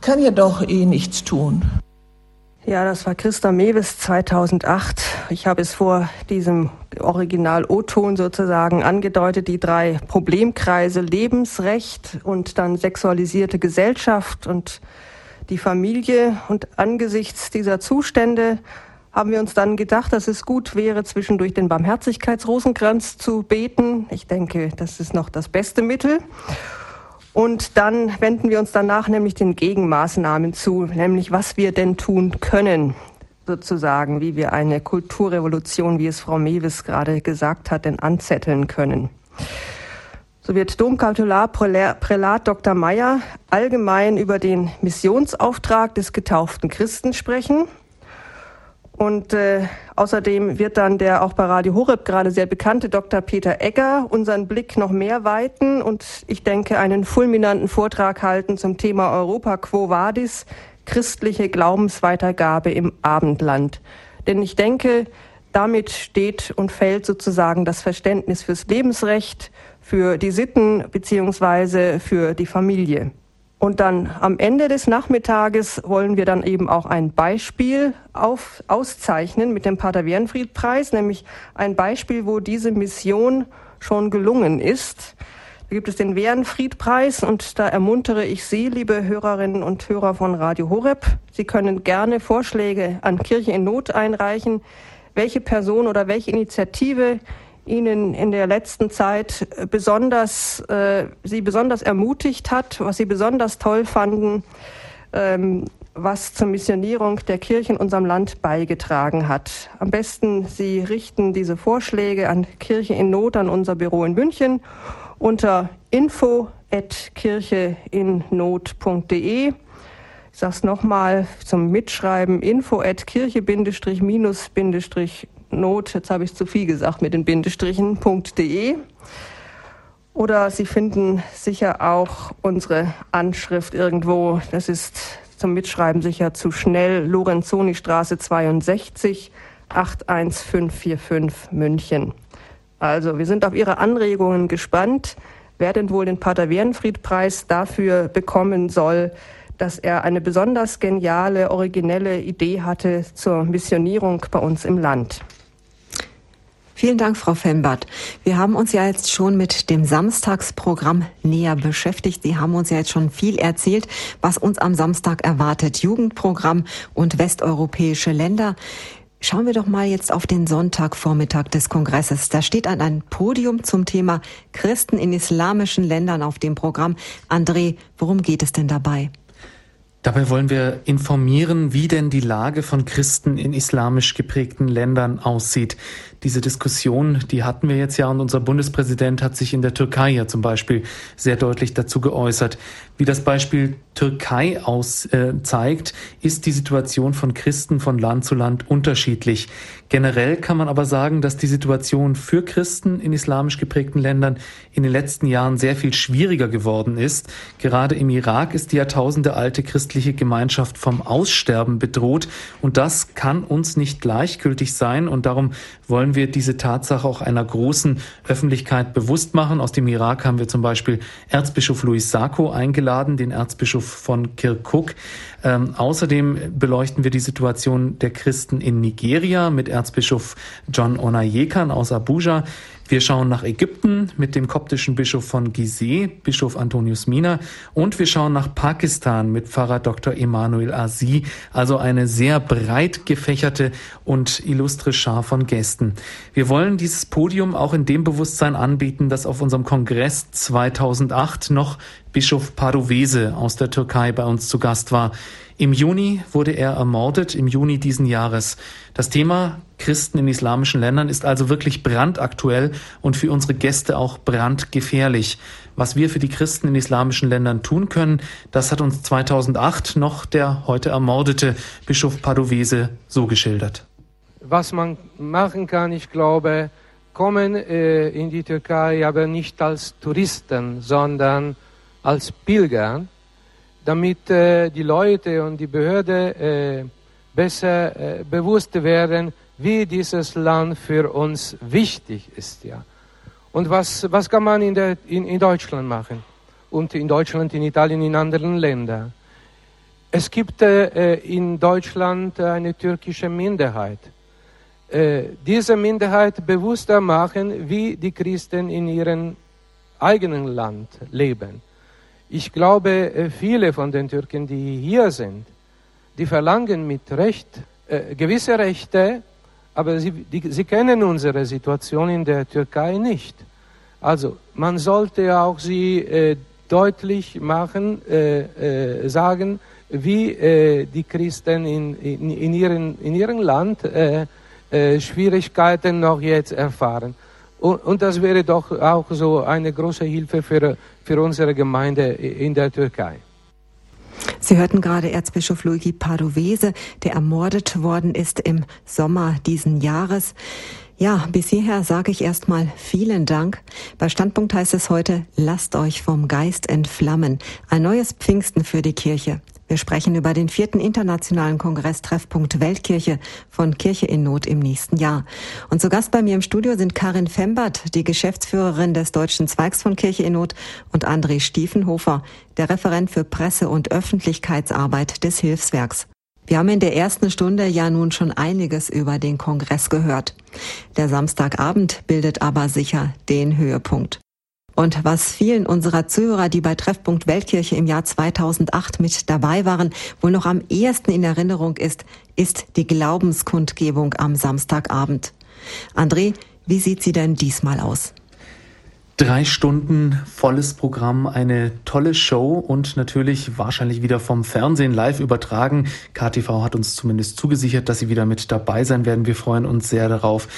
kann ja doch eh nichts tun. Ja, das war Christa Mewes 2008. Ich habe es vor diesem Original O-Ton sozusagen angedeutet, die drei Problemkreise Lebensrecht und dann sexualisierte Gesellschaft und die Familie. Und angesichts dieser Zustände haben wir uns dann gedacht, dass es gut wäre, zwischendurch den Barmherzigkeitsrosenkranz zu beten. Ich denke, das ist noch das beste Mittel. Und dann wenden wir uns danach nämlich den Gegenmaßnahmen zu, nämlich was wir denn tun können, sozusagen, wie wir eine Kulturrevolution, wie es Frau Mewes gerade gesagt hat, denn anzetteln können. So wird Domkaltular Prälat Dr. Meyer allgemein über den Missionsauftrag des getauften Christen sprechen. Und äh, außerdem wird dann der auch bei Radio Horeb gerade sehr bekannte Dr. Peter Egger unseren Blick noch mehr weiten und ich denke einen fulminanten Vortrag halten zum Thema Europa Quo Vadis, christliche Glaubensweitergabe im Abendland. Denn ich denke, damit steht und fällt sozusagen das Verständnis fürs Lebensrecht, für die Sitten beziehungsweise für die Familie. Und dann am Ende des Nachmittages wollen wir dann eben auch ein Beispiel auf, auszeichnen mit dem Pater Wernfried Preis, nämlich ein Beispiel, wo diese Mission schon gelungen ist. Da gibt es den Wernfried Preis und da ermuntere ich Sie, liebe Hörerinnen und Hörer von Radio Horeb. Sie können gerne Vorschläge an Kirche in Not einreichen, welche Person oder welche Initiative Ihnen in der letzten Zeit besonders, äh, Sie besonders ermutigt hat, was Sie besonders toll fanden, ähm, was zur Missionierung der Kirche in unserem Land beigetragen hat. Am besten Sie richten diese Vorschläge an Kirche in Not an unser Büro in München unter info at kircheinnot.de. Ich sage es nochmal zum Mitschreiben, info at kirche-minus- Not, jetzt habe ich zu viel gesagt mit den Bindestrichen.de. Oder Sie finden sicher auch unsere Anschrift irgendwo. Das ist zum Mitschreiben sicher zu schnell. Lorenzoni Straße 62 81545 München. Also, wir sind auf Ihre Anregungen gespannt, wer denn wohl den Pater Wernfried-Preis dafür bekommen soll, dass er eine besonders geniale, originelle Idee hatte zur Missionierung bei uns im Land. Vielen Dank, Frau Fembert. Wir haben uns ja jetzt schon mit dem Samstagsprogramm näher beschäftigt. Sie haben uns ja jetzt schon viel erzählt, was uns am Samstag erwartet. Jugendprogramm und westeuropäische Länder. Schauen wir doch mal jetzt auf den Sonntagvormittag des Kongresses. Da steht an ein Podium zum Thema Christen in islamischen Ländern auf dem Programm. André, worum geht es denn dabei? Dabei wollen wir informieren, wie denn die Lage von Christen in islamisch geprägten Ländern aussieht. Diese Diskussion, die hatten wir jetzt ja und unser Bundespräsident hat sich in der Türkei ja zum Beispiel sehr deutlich dazu geäußert. Wie das Beispiel Türkei aus äh, zeigt, ist die Situation von Christen von Land zu Land unterschiedlich. Generell kann man aber sagen, dass die Situation für Christen in islamisch geprägten Ländern in den letzten Jahren sehr viel schwieriger geworden ist. Gerade im Irak ist die Jahrtausende alte christliche Gemeinschaft vom Aussterben bedroht und das kann uns nicht gleichgültig sein und darum wollen wir diese Tatsache auch einer großen Öffentlichkeit bewusst machen. Aus dem Irak haben wir zum Beispiel Erzbischof Louis Sako eingeladen, den Erzbischof von Kirkuk. Ähm, außerdem beleuchten wir die Situation der Christen in Nigeria mit Erzbischof John Onayekan aus Abuja. Wir schauen nach Ägypten mit dem koptischen Bischof von Gizeh, Bischof Antonius Mina, und wir schauen nach Pakistan mit Pfarrer Dr. Emanuel Aziz, also eine sehr breit gefächerte und illustre Schar von Gästen. Wir wollen dieses Podium auch in dem Bewusstsein anbieten, dass auf unserem Kongress 2008 noch Bischof Padovese aus der Türkei bei uns zu Gast war. Im Juni wurde er ermordet, im Juni diesen Jahres. Das Thema Christen in islamischen Ländern ist also wirklich brandaktuell und für unsere Gäste auch brandgefährlich. Was wir für die Christen in islamischen Ländern tun können, das hat uns 2008 noch der heute ermordete Bischof Padovese so geschildert. Was man machen kann, ich glaube, kommen äh, in die Türkei aber nicht als Touristen, sondern als Pilger damit äh, die Leute und die Behörde äh, besser äh, bewusst werden, wie dieses Land für uns wichtig ist. Ja. Und was, was kann man in, der, in, in Deutschland machen? Und in Deutschland, in Italien, in anderen Ländern. Es gibt äh, in Deutschland eine türkische Minderheit. Äh, diese Minderheit bewusster machen, wie die Christen in ihrem eigenen Land leben. Ich glaube, äh, viele von den Türken, die hier sind, die verlangen mit Recht äh, gewisse Rechte, aber sie, die, sie kennen unsere Situation in der Türkei nicht. Also man sollte auch sie äh, deutlich machen, äh, äh, sagen, wie äh, die Christen in, in, in, ihren, in ihrem Land Schwierigkeiten noch jetzt erfahren. Und, und das wäre doch auch so eine große Hilfe für, für unsere Gemeinde in der Türkei. Sie hörten gerade Erzbischof Luigi Padovese, der ermordet worden ist im Sommer diesen Jahres. Ja, bis hierher sage ich erstmal vielen Dank. Bei Standpunkt heißt es heute, lasst euch vom Geist entflammen. Ein neues Pfingsten für die Kirche. Wir sprechen über den vierten internationalen Kongress Treffpunkt Weltkirche von Kirche in Not im nächsten Jahr. Und zu Gast bei mir im Studio sind Karin Fembert, die Geschäftsführerin des deutschen Zweigs von Kirche in Not und André Stiefenhofer, der Referent für Presse- und Öffentlichkeitsarbeit des Hilfswerks. Wir haben in der ersten Stunde ja nun schon einiges über den Kongress gehört. Der Samstagabend bildet aber sicher den Höhepunkt. Und was vielen unserer Zuhörer, die bei Treffpunkt Weltkirche im Jahr 2008 mit dabei waren, wohl noch am ehesten in Erinnerung ist, ist die Glaubenskundgebung am Samstagabend. André, wie sieht sie denn diesmal aus? Drei Stunden volles Programm, eine tolle Show und natürlich wahrscheinlich wieder vom Fernsehen live übertragen. KTV hat uns zumindest zugesichert, dass sie wieder mit dabei sein werden. Wir freuen uns sehr darauf.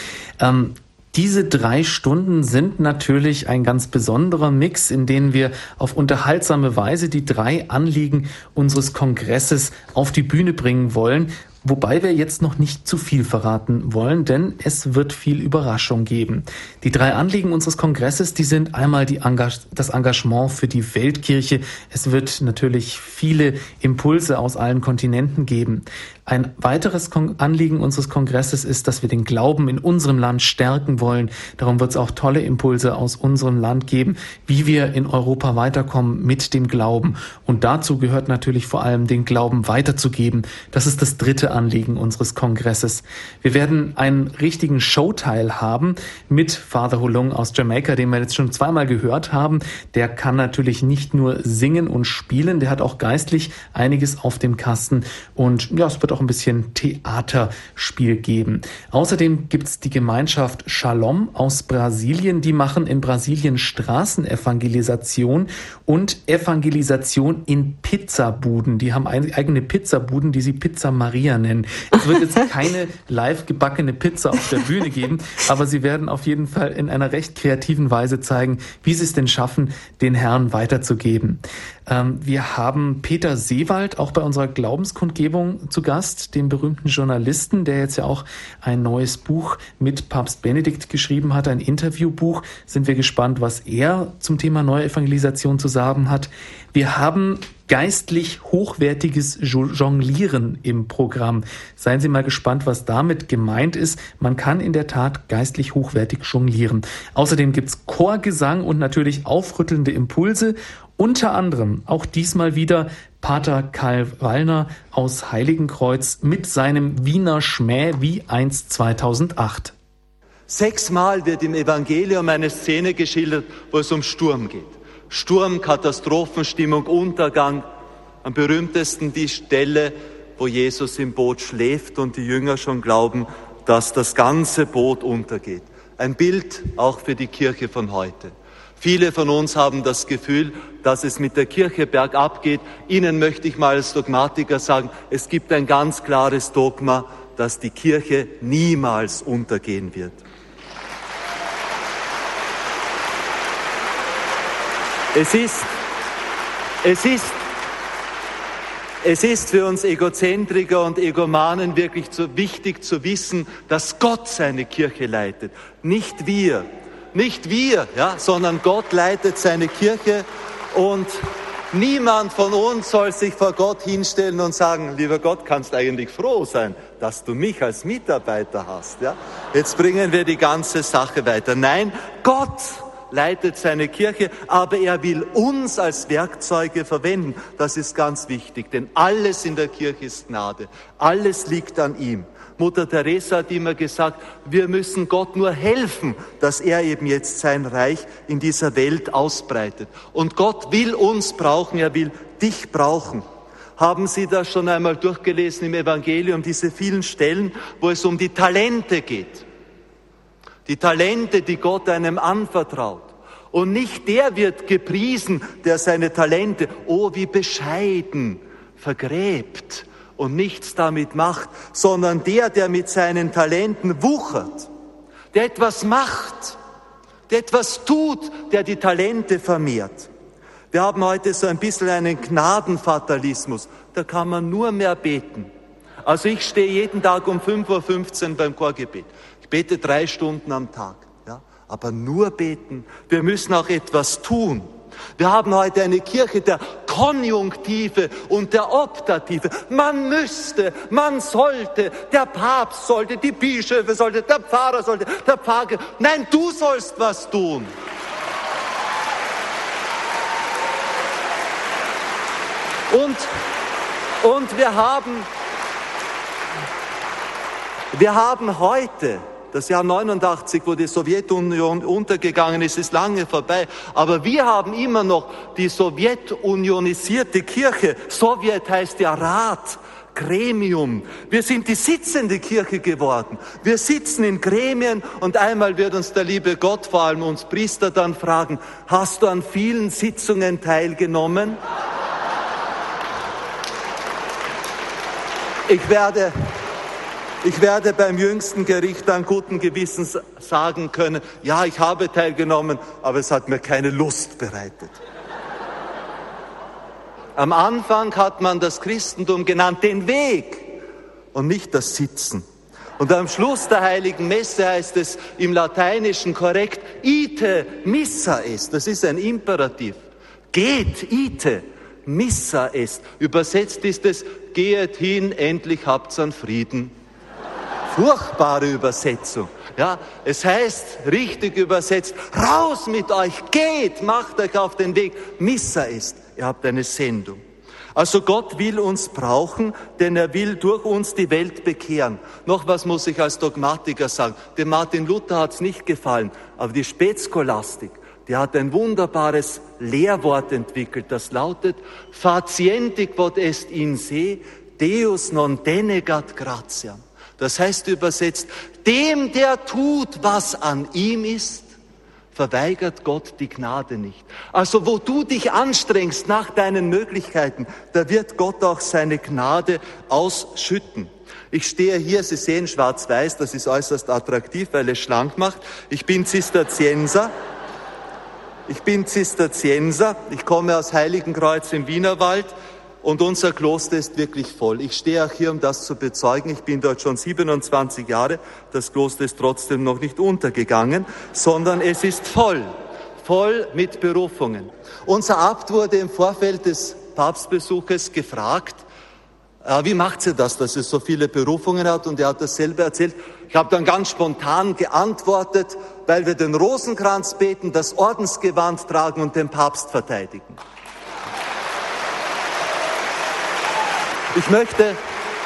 Ähm, diese drei Stunden sind natürlich ein ganz besonderer Mix, in dem wir auf unterhaltsame Weise die drei Anliegen unseres Kongresses auf die Bühne bringen wollen. Wobei wir jetzt noch nicht zu viel verraten wollen, denn es wird viel Überraschung geben. Die drei Anliegen unseres Kongresses, die sind einmal die Engag das Engagement für die Weltkirche. Es wird natürlich viele Impulse aus allen Kontinenten geben. Ein weiteres Anliegen unseres Kongresses ist, dass wir den Glauben in unserem Land stärken wollen. Darum wird es auch tolle Impulse aus unserem Land geben, wie wir in Europa weiterkommen mit dem Glauben. Und dazu gehört natürlich vor allem den Glauben weiterzugeben. Das ist das dritte Anliegen unseres Kongresses. Wir werden einen richtigen Showteil haben mit Father Hulung aus Jamaika, den wir jetzt schon zweimal gehört haben. Der kann natürlich nicht nur singen und spielen, der hat auch geistlich einiges auf dem Kasten. Und ja, es wird auch ein bisschen Theaterspiel geben. Außerdem gibt's die Gemeinschaft Shalom aus Brasilien. Die machen in Brasilien Straßenevangelisation und Evangelisation in Pizzabuden. Die haben eigene Pizzabuden, die sie Pizza Maria nennen. Es wird jetzt keine live gebackene Pizza auf der Bühne geben, aber sie werden auf jeden Fall in einer recht kreativen Weise zeigen, wie sie es denn schaffen, den Herrn weiterzugeben. Ähm, wir haben Peter Seewald auch bei unserer Glaubenskundgebung zu Gast, den berühmten Journalisten, der jetzt ja auch ein neues Buch mit Papst Benedikt geschrieben hat, ein Interviewbuch. Sind wir gespannt, was er zum Thema Neue Evangelisation zu sagen hat. Wir haben geistlich hochwertiges Jonglieren im Programm. Seien Sie mal gespannt, was damit gemeint ist. Man kann in der Tat geistlich hochwertig jonglieren. Außerdem gibt's Chorgesang und natürlich aufrüttelnde Impulse. Unter anderem auch diesmal wieder Pater Karl Wallner aus Heiligenkreuz mit seinem Wiener Schmäh wie einst 2008. Sechsmal wird im Evangelium eine Szene geschildert, wo es um Sturm geht. Sturm, Katastrophenstimmung, Untergang. Am berühmtesten die Stelle, wo Jesus im Boot schläft und die Jünger schon glauben, dass das ganze Boot untergeht. Ein Bild auch für die Kirche von heute. Viele von uns haben das Gefühl, dass es mit der Kirche bergab geht. Ihnen möchte ich mal als Dogmatiker sagen, es gibt ein ganz klares Dogma, dass die Kirche niemals untergehen wird. Es ist, es ist, es ist für uns Egozentriker und Egomanen wirklich zu, wichtig zu wissen, dass Gott seine Kirche leitet, nicht wir, nicht wir, ja, sondern Gott leitet seine Kirche und niemand von uns soll sich vor Gott hinstellen und sagen, lieber Gott, kannst eigentlich froh sein, dass du mich als Mitarbeiter hast, ja. Jetzt bringen wir die ganze Sache weiter. Nein, Gott leitet seine Kirche, aber er will uns als Werkzeuge verwenden. Das ist ganz wichtig, denn alles in der Kirche ist Gnade. Alles liegt an ihm. Mutter Teresa hat immer gesagt, wir müssen Gott nur helfen, dass er eben jetzt sein Reich in dieser Welt ausbreitet. Und Gott will uns brauchen, er will dich brauchen. Haben Sie das schon einmal durchgelesen im Evangelium, diese vielen Stellen, wo es um die Talente geht? die Talente, die Gott einem anvertraut. Und nicht der wird gepriesen, der seine Talente, oh wie bescheiden, vergräbt und nichts damit macht, sondern der, der mit seinen Talenten wuchert, der etwas macht, der etwas tut, der die Talente vermehrt. Wir haben heute so ein bisschen einen Gnadenfatalismus. Da kann man nur mehr beten. Also ich stehe jeden Tag um 5.15 Uhr beim Chorgebet. Ich bete drei Stunden am Tag, ja, aber nur beten. Wir müssen auch etwas tun. Wir haben heute eine Kirche der Konjunktive und der Optative. Man müsste, man sollte, der Papst sollte, die Bischöfe sollte, der Pfarrer sollte, der Pfarrer. Nein, du sollst was tun. Und, und wir haben, wir haben heute das Jahr 89, wo die Sowjetunion untergegangen ist, ist lange vorbei. Aber wir haben immer noch die sowjetunionisierte Kirche. Sowjet heißt ja Rat. Gremium. Wir sind die sitzende Kirche geworden. Wir sitzen in Gremien und einmal wird uns der liebe Gott, vor allem uns Priester, dann fragen, hast du an vielen Sitzungen teilgenommen? Ich werde, ich werde beim jüngsten Gericht dann guten Gewissens sagen können, ja, ich habe teilgenommen, aber es hat mir keine Lust bereitet. Am Anfang hat man das Christentum genannt, den Weg und nicht das Sitzen. Und am Schluss der heiligen Messe heißt es im Lateinischen korrekt, ite missa est. Das ist ein Imperativ. Geht, ite, missa est. Übersetzt ist es, gehet hin, endlich habt's an Frieden furchtbare Übersetzung. Ja, es heißt richtig übersetzt, raus mit euch, geht, macht euch auf den Weg. Missa ist, ihr habt eine Sendung. Also Gott will uns brauchen, denn er will durch uns die Welt bekehren. Noch was muss ich als Dogmatiker sagen. Dem Martin Luther hat's nicht gefallen, aber die Spätscholastik, die hat ein wunderbares Lehrwort entwickelt, das lautet, facienti quod est in se, Deus non denegat gratiam. Das heißt übersetzt, dem, der tut, was an ihm ist, verweigert Gott die Gnade nicht. Also wo du dich anstrengst nach deinen Möglichkeiten, da wird Gott auch seine Gnade ausschütten. Ich stehe hier, Sie sehen schwarz-weiß, das ist äußerst attraktiv, weil es schlank macht. Ich bin Zisterzienser. Ich bin Zisterzienser. Ich komme aus Heiligenkreuz im Wienerwald. Und unser Kloster ist wirklich voll. Ich stehe auch hier, um das zu bezeugen. Ich bin dort schon 27 Jahre. Das Kloster ist trotzdem noch nicht untergegangen, sondern es ist voll. Voll mit Berufungen. Unser Abt wurde im Vorfeld des Papstbesuches gefragt, äh, wie macht sie das, dass sie so viele Berufungen hat? Und er hat dasselbe erzählt. Ich habe dann ganz spontan geantwortet, weil wir den Rosenkranz beten, das Ordensgewand tragen und den Papst verteidigen. Ich möchte,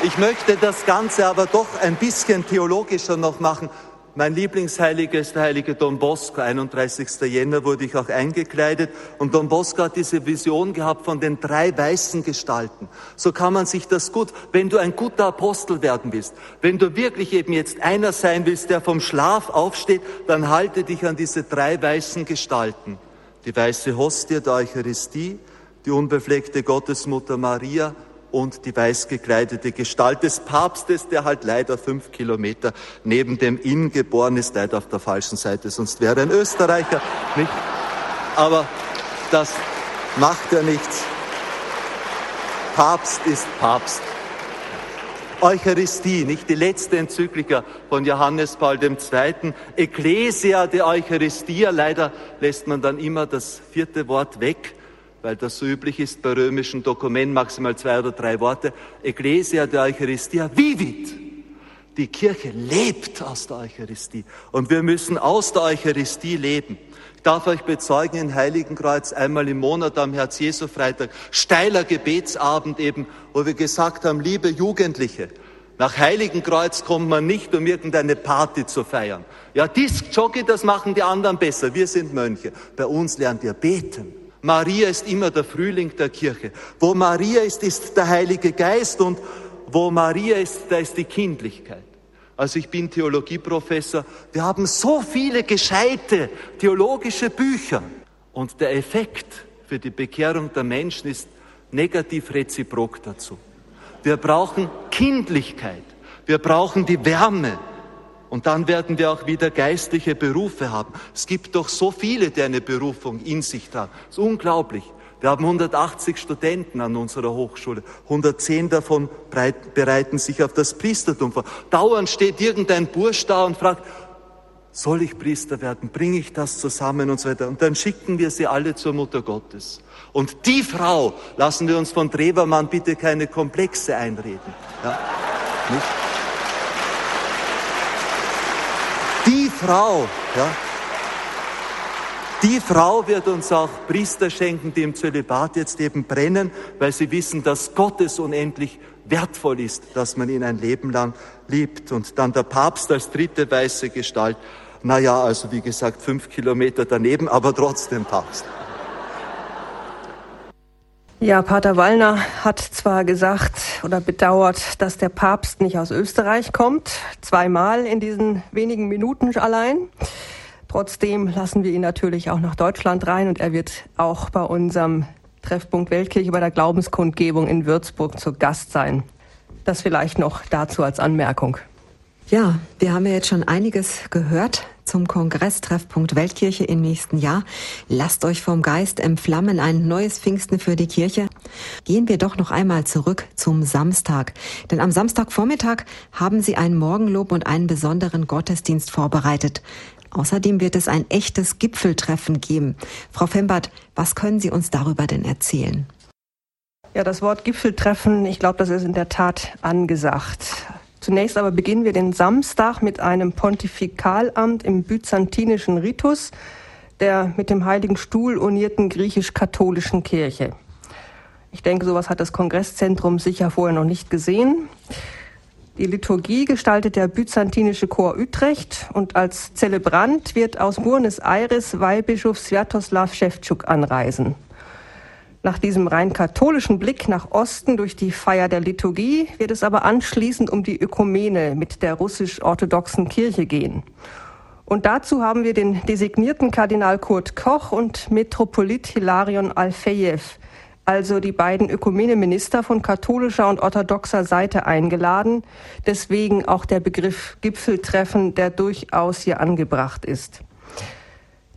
ich möchte das Ganze aber doch ein bisschen theologischer noch machen. Mein Lieblingsheilige ist der heilige Don Bosco. 31. Jänner wurde ich auch eingekleidet. Und Don Bosco hat diese Vision gehabt von den drei weißen Gestalten. So kann man sich das gut, wenn du ein guter Apostel werden willst, wenn du wirklich eben jetzt einer sein willst, der vom Schlaf aufsteht, dann halte dich an diese drei weißen Gestalten. Die weiße Hostie der Eucharistie, die unbefleckte Gottesmutter Maria und die weiß gekleidete Gestalt des Papstes, der halt leider fünf Kilometer neben dem Inn geboren ist, leider auf der falschen Seite, sonst wäre ein Österreicher, nicht? Aber das macht ja nichts. Papst ist Papst. Eucharistie, nicht die letzte Enzyklika von Johannes Paul II. Ecclesia de Eucharistia, leider lässt man dann immer das vierte Wort weg weil das so üblich ist bei römischen Dokumenten, maximal zwei oder drei Worte. Ecclesia de Eucharistia vivit. Die Kirche lebt aus der Eucharistie. Und wir müssen aus der Eucharistie leben. Ich darf euch bezeugen, in Heiligenkreuz einmal im Monat am Herz-Jesu-Freitag, steiler Gebetsabend eben, wo wir gesagt haben, liebe Jugendliche, nach Heiligenkreuz kommt man nicht, um irgendeine Party zu feiern. Ja, Disc Jockey, das machen die anderen besser. Wir sind Mönche. Bei uns lernt ihr beten. Maria ist immer der Frühling der Kirche. Wo Maria ist, ist der Heilige Geist und wo Maria ist, da ist die Kindlichkeit. Also ich bin Theologieprofessor. Wir haben so viele gescheite theologische Bücher. Und der Effekt für die Bekehrung der Menschen ist negativ reziprok dazu. Wir brauchen Kindlichkeit. Wir brauchen die Wärme. Und dann werden wir auch wieder geistliche Berufe haben. Es gibt doch so viele, die eine Berufung in sich tragen. Das ist unglaublich. Wir haben 180 Studenten an unserer Hochschule. 110 davon bereiten sich auf das Priestertum vor. Dauernd steht irgendein Bursch da und fragt, soll ich Priester werden? Bringe ich das zusammen und so weiter? Und dann schicken wir sie alle zur Mutter Gottes. Und die Frau, lassen wir uns von Drewermann bitte keine Komplexe einreden. Ja, nicht? Die Frau, ja, die Frau wird uns auch Priester schenken, die im Zölibat jetzt eben brennen, weil sie wissen, dass Gott es unendlich wertvoll ist, dass man ihn ein Leben lang liebt. Und dann der Papst als dritte weiße Gestalt. Naja, also wie gesagt, fünf Kilometer daneben, aber trotzdem Papst. Ja, Pater Wallner hat zwar gesagt oder bedauert, dass der Papst nicht aus Österreich kommt, zweimal in diesen wenigen Minuten allein. Trotzdem lassen wir ihn natürlich auch nach Deutschland rein und er wird auch bei unserem Treffpunkt Weltkirche bei der Glaubenskundgebung in Würzburg zu Gast sein. Das vielleicht noch dazu als Anmerkung. Ja, wir haben ja jetzt schon einiges gehört zum Kongresstreffpunkt Weltkirche im nächsten Jahr. Lasst euch vom Geist entflammen, ein neues Pfingsten für die Kirche. Gehen wir doch noch einmal zurück zum Samstag. Denn am Samstagvormittag haben sie ein Morgenlob und einen besonderen Gottesdienst vorbereitet. Außerdem wird es ein echtes Gipfeltreffen geben. Frau Fembert, was können Sie uns darüber denn erzählen? Ja, das Wort Gipfeltreffen, ich glaube, das ist in der Tat angesagt. Zunächst aber beginnen wir den Samstag mit einem Pontifikalamt im byzantinischen Ritus der mit dem Heiligen Stuhl unierten griechisch-katholischen Kirche. Ich denke, sowas hat das Kongresszentrum sicher vorher noch nicht gesehen. Die Liturgie gestaltet der byzantinische Chor Utrecht und als Zelebrant wird aus Buenos Aires Weihbischof Sviatoslav Schewtschuk anreisen. Nach diesem rein katholischen Blick nach Osten durch die Feier der Liturgie wird es aber anschließend um die Ökumene mit der russisch-orthodoxen Kirche gehen. Und dazu haben wir den designierten Kardinal Kurt Koch und Metropolit Hilarion Alfejew, also die beiden Ökumeneminister von katholischer und orthodoxer Seite eingeladen. Deswegen auch der Begriff Gipfeltreffen, der durchaus hier angebracht ist.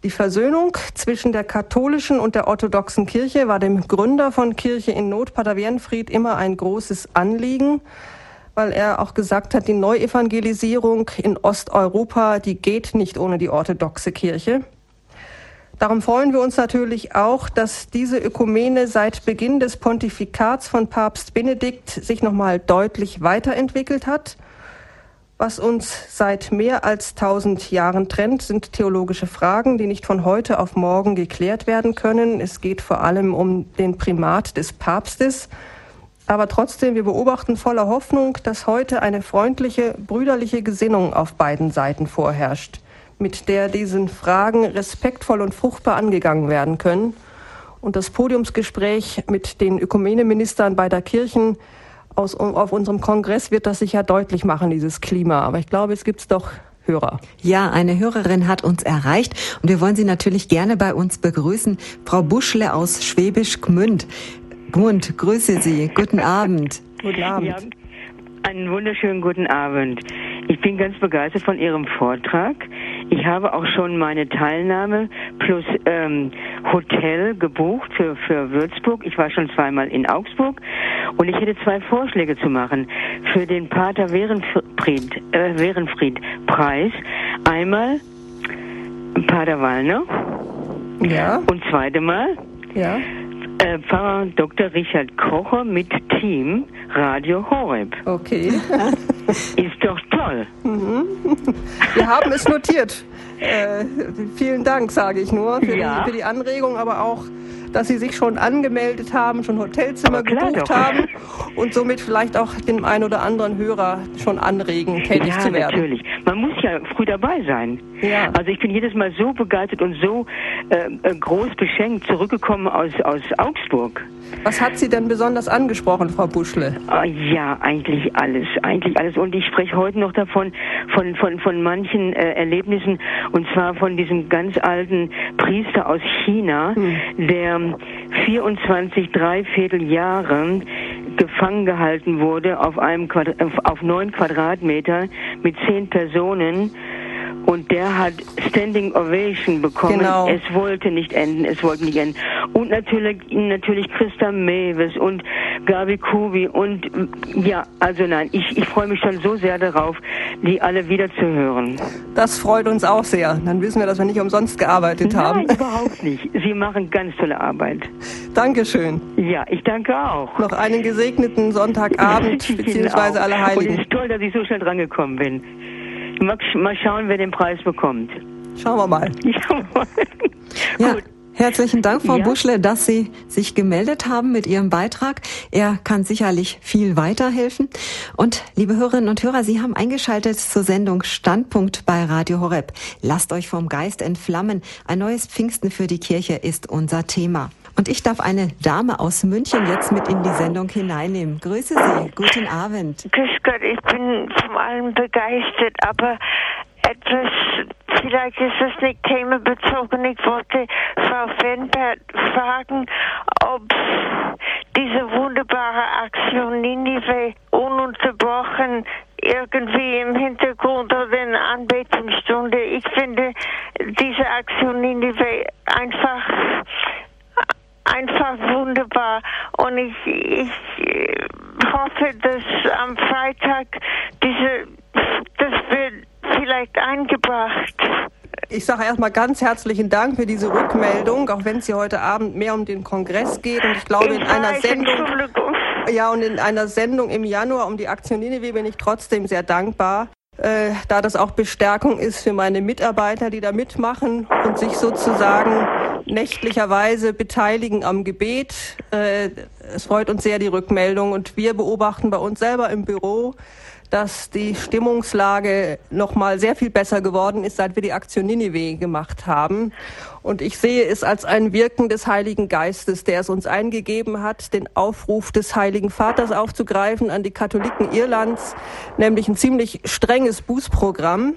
Die Versöhnung zwischen der katholischen und der orthodoxen Kirche war dem Gründer von Kirche in Not, Pater Wernfried, immer ein großes Anliegen, weil er auch gesagt hat, die Neuevangelisierung in Osteuropa, die geht nicht ohne die orthodoxe Kirche. Darum freuen wir uns natürlich auch, dass diese Ökumene seit Beginn des Pontifikats von Papst Benedikt sich nochmal deutlich weiterentwickelt hat. Was uns seit mehr als tausend Jahren trennt, sind theologische Fragen, die nicht von heute auf morgen geklärt werden können. Es geht vor allem um den Primat des Papstes. Aber trotzdem, wir beobachten voller Hoffnung, dass heute eine freundliche, brüderliche Gesinnung auf beiden Seiten vorherrscht mit der diesen Fragen respektvoll und fruchtbar angegangen werden können. Und das Podiumsgespräch mit den Ökumeneministern beider Kirchen aus, auf unserem Kongress wird das sicher deutlich machen, dieses Klima. Aber ich glaube, es gibt doch Hörer. Ja, eine Hörerin hat uns erreicht und wir wollen sie natürlich gerne bei uns begrüßen. Frau Buschle aus Schwäbisch Gmünd. Gmünd, grüße Sie. Guten Abend. Guten Abend. Einen wunderschönen guten Abend. Ich bin ganz begeistert von Ihrem Vortrag. Ich habe auch schon meine Teilnahme plus ähm, Hotel gebucht für, für Würzburg. Ich war schon zweimal in Augsburg und ich hätte zwei Vorschläge zu machen für den Pater Werenfried, äh, Werenfried Preis. Einmal Pater Wallner. Ja. Und zweite Mal. Ja. Äh, Pfarrer Dr. Richard Kocher mit Team Radio Horeb. Okay. Ist doch toll. Mhm. Wir haben es notiert. Äh, vielen Dank, sage ich nur, für, ja. die, für die Anregung, aber auch dass Sie sich schon angemeldet haben, schon Hotelzimmer gebucht doch. haben und somit vielleicht auch den einen oder anderen Hörer schon anregen, tätig ja, zu werden. Ja, natürlich. Man muss ja früh dabei sein. Ja. Also ich bin jedes Mal so begeistert und so äh, äh groß beschenkt zurückgekommen aus, aus Augsburg. Was hat Sie denn besonders angesprochen, Frau Buschle? Ah, ja, eigentlich alles, eigentlich alles. Und ich spreche heute noch davon, von, von, von manchen äh, Erlebnissen, und zwar von diesem ganz alten Priester aus China, hm. der 24 Dreivierteljahre gefangen gehalten wurde auf einem Quadrat, auf neun Quadratmeter mit zehn Personen und der hat Standing Ovation bekommen. Genau. Es wollte nicht enden, es wollte nicht enden. Und natürlich, natürlich Christa Mewes und Gabi Kubi und ja, also nein, ich, ich freue mich schon so sehr darauf, die alle wieder zu hören. Das freut uns auch sehr. Dann wissen wir, dass wir nicht umsonst gearbeitet nein, haben. Nein, überhaupt nicht. Sie machen ganz tolle Arbeit. Dankeschön. Ja, ich danke auch. Noch einen gesegneten Sonntagabend, beziehungsweise alle Heiligen. Und es ist toll, dass ich so schnell drangekommen bin. Mal schauen, wer den Preis bekommt. Schauen wir mal. Ja. Gut. Herzlichen Dank, Frau ja. Buschle, dass Sie sich gemeldet haben mit Ihrem Beitrag. Er kann sicherlich viel weiterhelfen. Und liebe Hörerinnen und Hörer, Sie haben eingeschaltet zur Sendung Standpunkt bei Radio Horeb. Lasst euch vom Geist entflammen. Ein neues Pfingsten für die Kirche ist unser Thema. Und ich darf eine Dame aus München jetzt mit in die Sendung hineinnehmen. Grüße Sie. Guten Abend. Grüß Gott, ich bin von allem begeistert, aber etwas, vielleicht ist es nicht themenbezogen. Ich wollte Frau Fenbert fragen, ob diese wunderbare Aktion Ninive ununterbrochen irgendwie im Hintergrund oder in Anbetungsstunde. Ich finde diese Aktion Ninive einfach einfach wunderbar. Und ich, ich äh, hoffe, dass am Freitag diese, das wird vielleicht eingebracht. Ich sage erstmal ganz herzlichen Dank für diese Rückmeldung, auch wenn es hier heute Abend mehr um den Kongress geht. Und ich glaube, ich in einer Sendung. Ja, und in einer Sendung im Januar um die Aktion Nineveh bin ich trotzdem sehr dankbar, äh, da das auch Bestärkung ist für meine Mitarbeiter, die da mitmachen und sich sozusagen nächtlicherweise beteiligen am Gebet. Äh, es freut uns sehr die Rückmeldung und wir beobachten bei uns selber im Büro, dass die Stimmungslage noch mal sehr viel besser geworden ist, seit wir die Aktion Ninive gemacht haben. Und ich sehe es als ein Wirken des Heiligen Geistes, der es uns eingegeben hat, den Aufruf des Heiligen Vaters aufzugreifen an die Katholiken Irlands, nämlich ein ziemlich strenges Bußprogramm.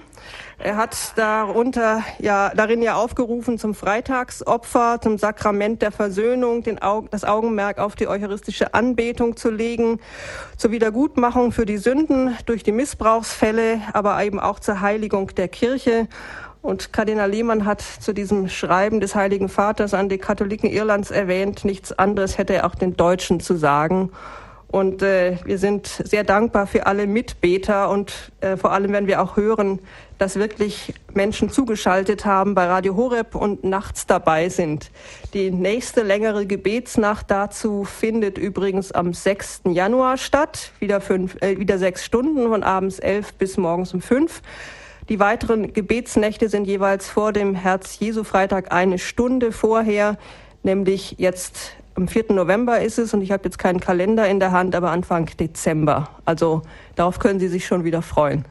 Er hat darunter ja darin ja aufgerufen zum Freitagsopfer, zum Sakrament der Versöhnung, den Augen, das Augenmerk auf die eucharistische Anbetung zu legen, zur Wiedergutmachung für die Sünden durch die Missbrauchsfälle, aber eben auch zur Heiligung der Kirche. Und Kardinal Lehmann hat zu diesem Schreiben des Heiligen Vaters an die Katholiken Irlands erwähnt, nichts anderes hätte er auch den Deutschen zu sagen. Und äh, wir sind sehr dankbar für alle Mitbeter und äh, vor allem, wenn wir auch hören, dass wirklich Menschen zugeschaltet haben bei Radio Horeb und nachts dabei sind. Die nächste längere Gebetsnacht dazu findet übrigens am 6. Januar statt, wieder, fünf, äh, wieder sechs Stunden von abends elf bis morgens um fünf. Die weiteren Gebetsnächte sind jeweils vor dem Herz-Jesu-Freitag eine Stunde vorher, nämlich jetzt am 4. November ist es und ich habe jetzt keinen Kalender in der Hand, aber Anfang Dezember. Also darauf können Sie sich schon wieder freuen.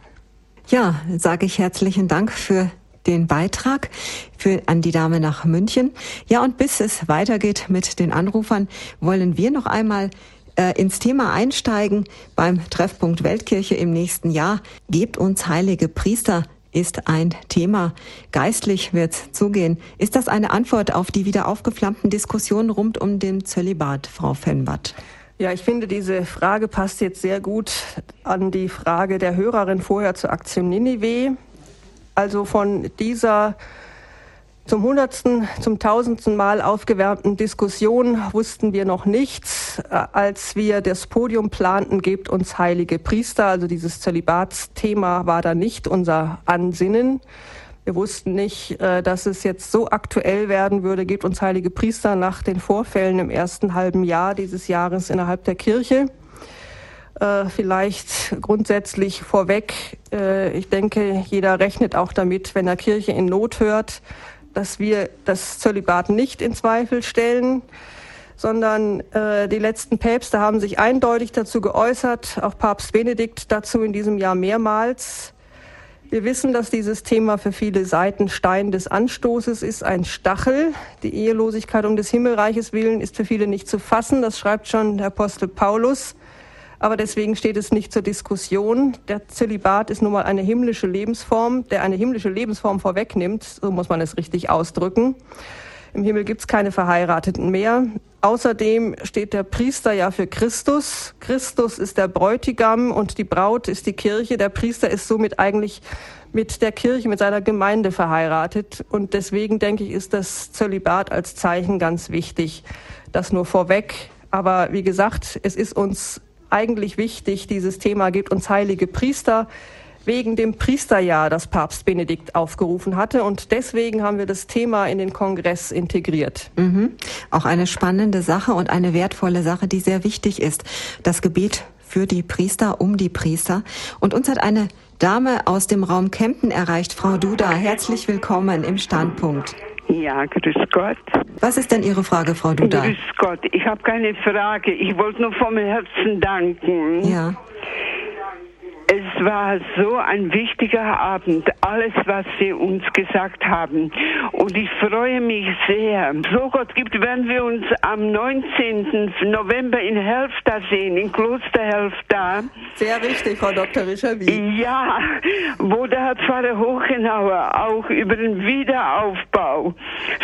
Ja, sage ich herzlichen Dank für den Beitrag für, an die Dame nach München. Ja, und bis es weitergeht mit den Anrufern, wollen wir noch einmal äh, ins Thema einsteigen beim Treffpunkt Weltkirche im nächsten Jahr. Gebt uns heilige Priester ist ein Thema. Geistlich wird's zugehen. Ist das eine Antwort auf die wieder aufgeflammten Diskussionen rund um den Zölibat, Frau Fennbart? Ja, ich finde, diese Frage passt jetzt sehr gut an die Frage der Hörerin vorher zur Aktion Ninive. Also von dieser zum hundertsten, zum tausendsten Mal aufgewärmten Diskussion wussten wir noch nichts. Äh, als wir das Podium planten, gebt uns heilige Priester. Also dieses Zölibatsthema war da nicht unser Ansinnen. Wir wussten nicht, äh, dass es jetzt so aktuell werden würde, gebt uns heilige Priester nach den Vorfällen im ersten halben Jahr dieses Jahres innerhalb der Kirche. Äh, vielleicht grundsätzlich vorweg, ich denke, jeder rechnet auch damit, wenn er Kirche in Not hört, dass wir das Zölibat nicht in Zweifel stellen, sondern äh, die letzten Päpste haben sich eindeutig dazu geäußert, auch Papst Benedikt dazu in diesem Jahr mehrmals. Wir wissen, dass dieses Thema für viele Seiten Stein des Anstoßes ist, ein Stachel. Die Ehelosigkeit um des Himmelreiches willen ist für viele nicht zu fassen. Das schreibt schon der Apostel Paulus aber deswegen steht es nicht zur Diskussion. Der Zölibat ist nun mal eine himmlische Lebensform, der eine himmlische Lebensform vorwegnimmt, so muss man es richtig ausdrücken. Im Himmel gibt es keine Verheirateten mehr. Außerdem steht der Priester ja für Christus. Christus ist der Bräutigam und die Braut ist die Kirche. Der Priester ist somit eigentlich mit der Kirche, mit seiner Gemeinde verheiratet. Und deswegen denke ich, ist das Zölibat als Zeichen ganz wichtig. Das nur vorweg. Aber wie gesagt, es ist uns eigentlich wichtig, dieses Thema gibt uns heilige Priester wegen dem Priesterjahr, das Papst Benedikt aufgerufen hatte. Und deswegen haben wir das Thema in den Kongress integriert. Mhm. Auch eine spannende Sache und eine wertvolle Sache, die sehr wichtig ist. Das Gebet für die Priester, um die Priester. Und uns hat eine Dame aus dem Raum Kempten erreicht, Frau Duda. Herzlich willkommen im Standpunkt. Ja, grüß Gott. Was ist denn Ihre Frage, Frau Duda? Grüß Gott. Ich habe keine Frage. Ich wollte nur vom Herzen danken. Ja. Es war so ein wichtiger Abend, alles, was Sie uns gesagt haben. Und ich freue mich sehr. So Gott gibt, werden wir uns am 19. November in Helfta sehen, in Kloster Helfta. Sehr richtig, Frau Dr. Rischerwie. Ja, wo der Herr Pfarrer Hochenauer auch über den Wiederaufbau